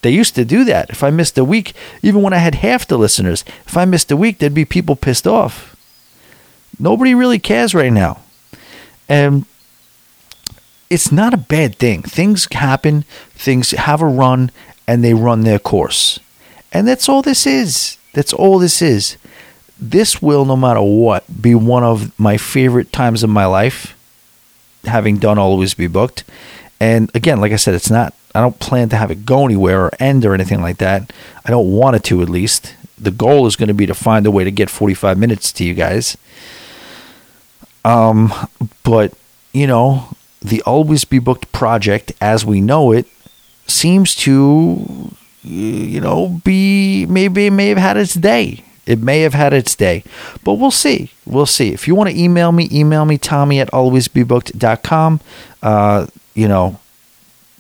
They used to do that. If I missed a week, even when I had half the listeners, if I missed a week, there'd be people pissed off. Nobody really cares right now. And it's not a bad thing. Things happen, things have a run, and they run their course. And that's all this is. That's all this is. This will, no matter what, be one of my favorite times of my life, having done Always Be Booked. And again, like I said, it's not. I don't plan to have it go anywhere or end or anything like that. I don't want it to, at least. The goal is going to be to find a way to get 45 minutes to you guys. Um, but you know, the Always Be Booked project, as we know it, seems to, you know, be maybe it may have had its day. It may have had its day, but we'll see. We'll see. If you want to email me, email me, Tommy at alwaysbebooked.com. Uh, you know,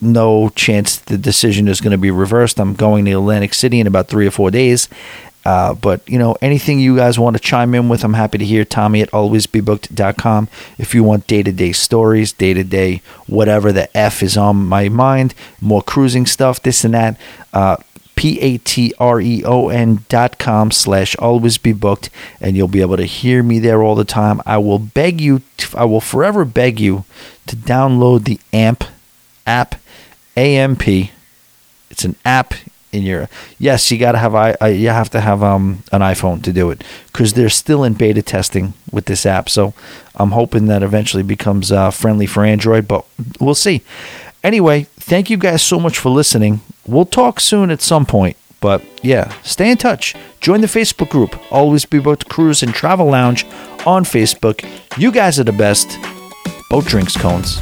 no chance the decision is going to be reversed. I'm going to Atlantic City in about three or four days. Uh, but, you know, anything you guys want to chime in with, I'm happy to hear. Tommy at alwaysbebooked.com. If you want day to day stories, day to day, whatever the F is on my mind, more cruising stuff, this and that, uh, p-a-t-r-e-o-n dot com slash always be booked and you'll be able to hear me there all the time i will beg you to, i will forever beg you to download the amp app amp it's an app in your yes you got to have i you have to have um an iphone to do it because they're still in beta testing with this app. So i'm hoping that eventually becomes uh, friendly for android but we'll see. Anyway thank you guys so much for listening. We'll talk soon at some point but yeah stay in touch. Join the facebook group. Always be boat cruise and travel lounge on facebook. You guys are the best. Boat drinks cones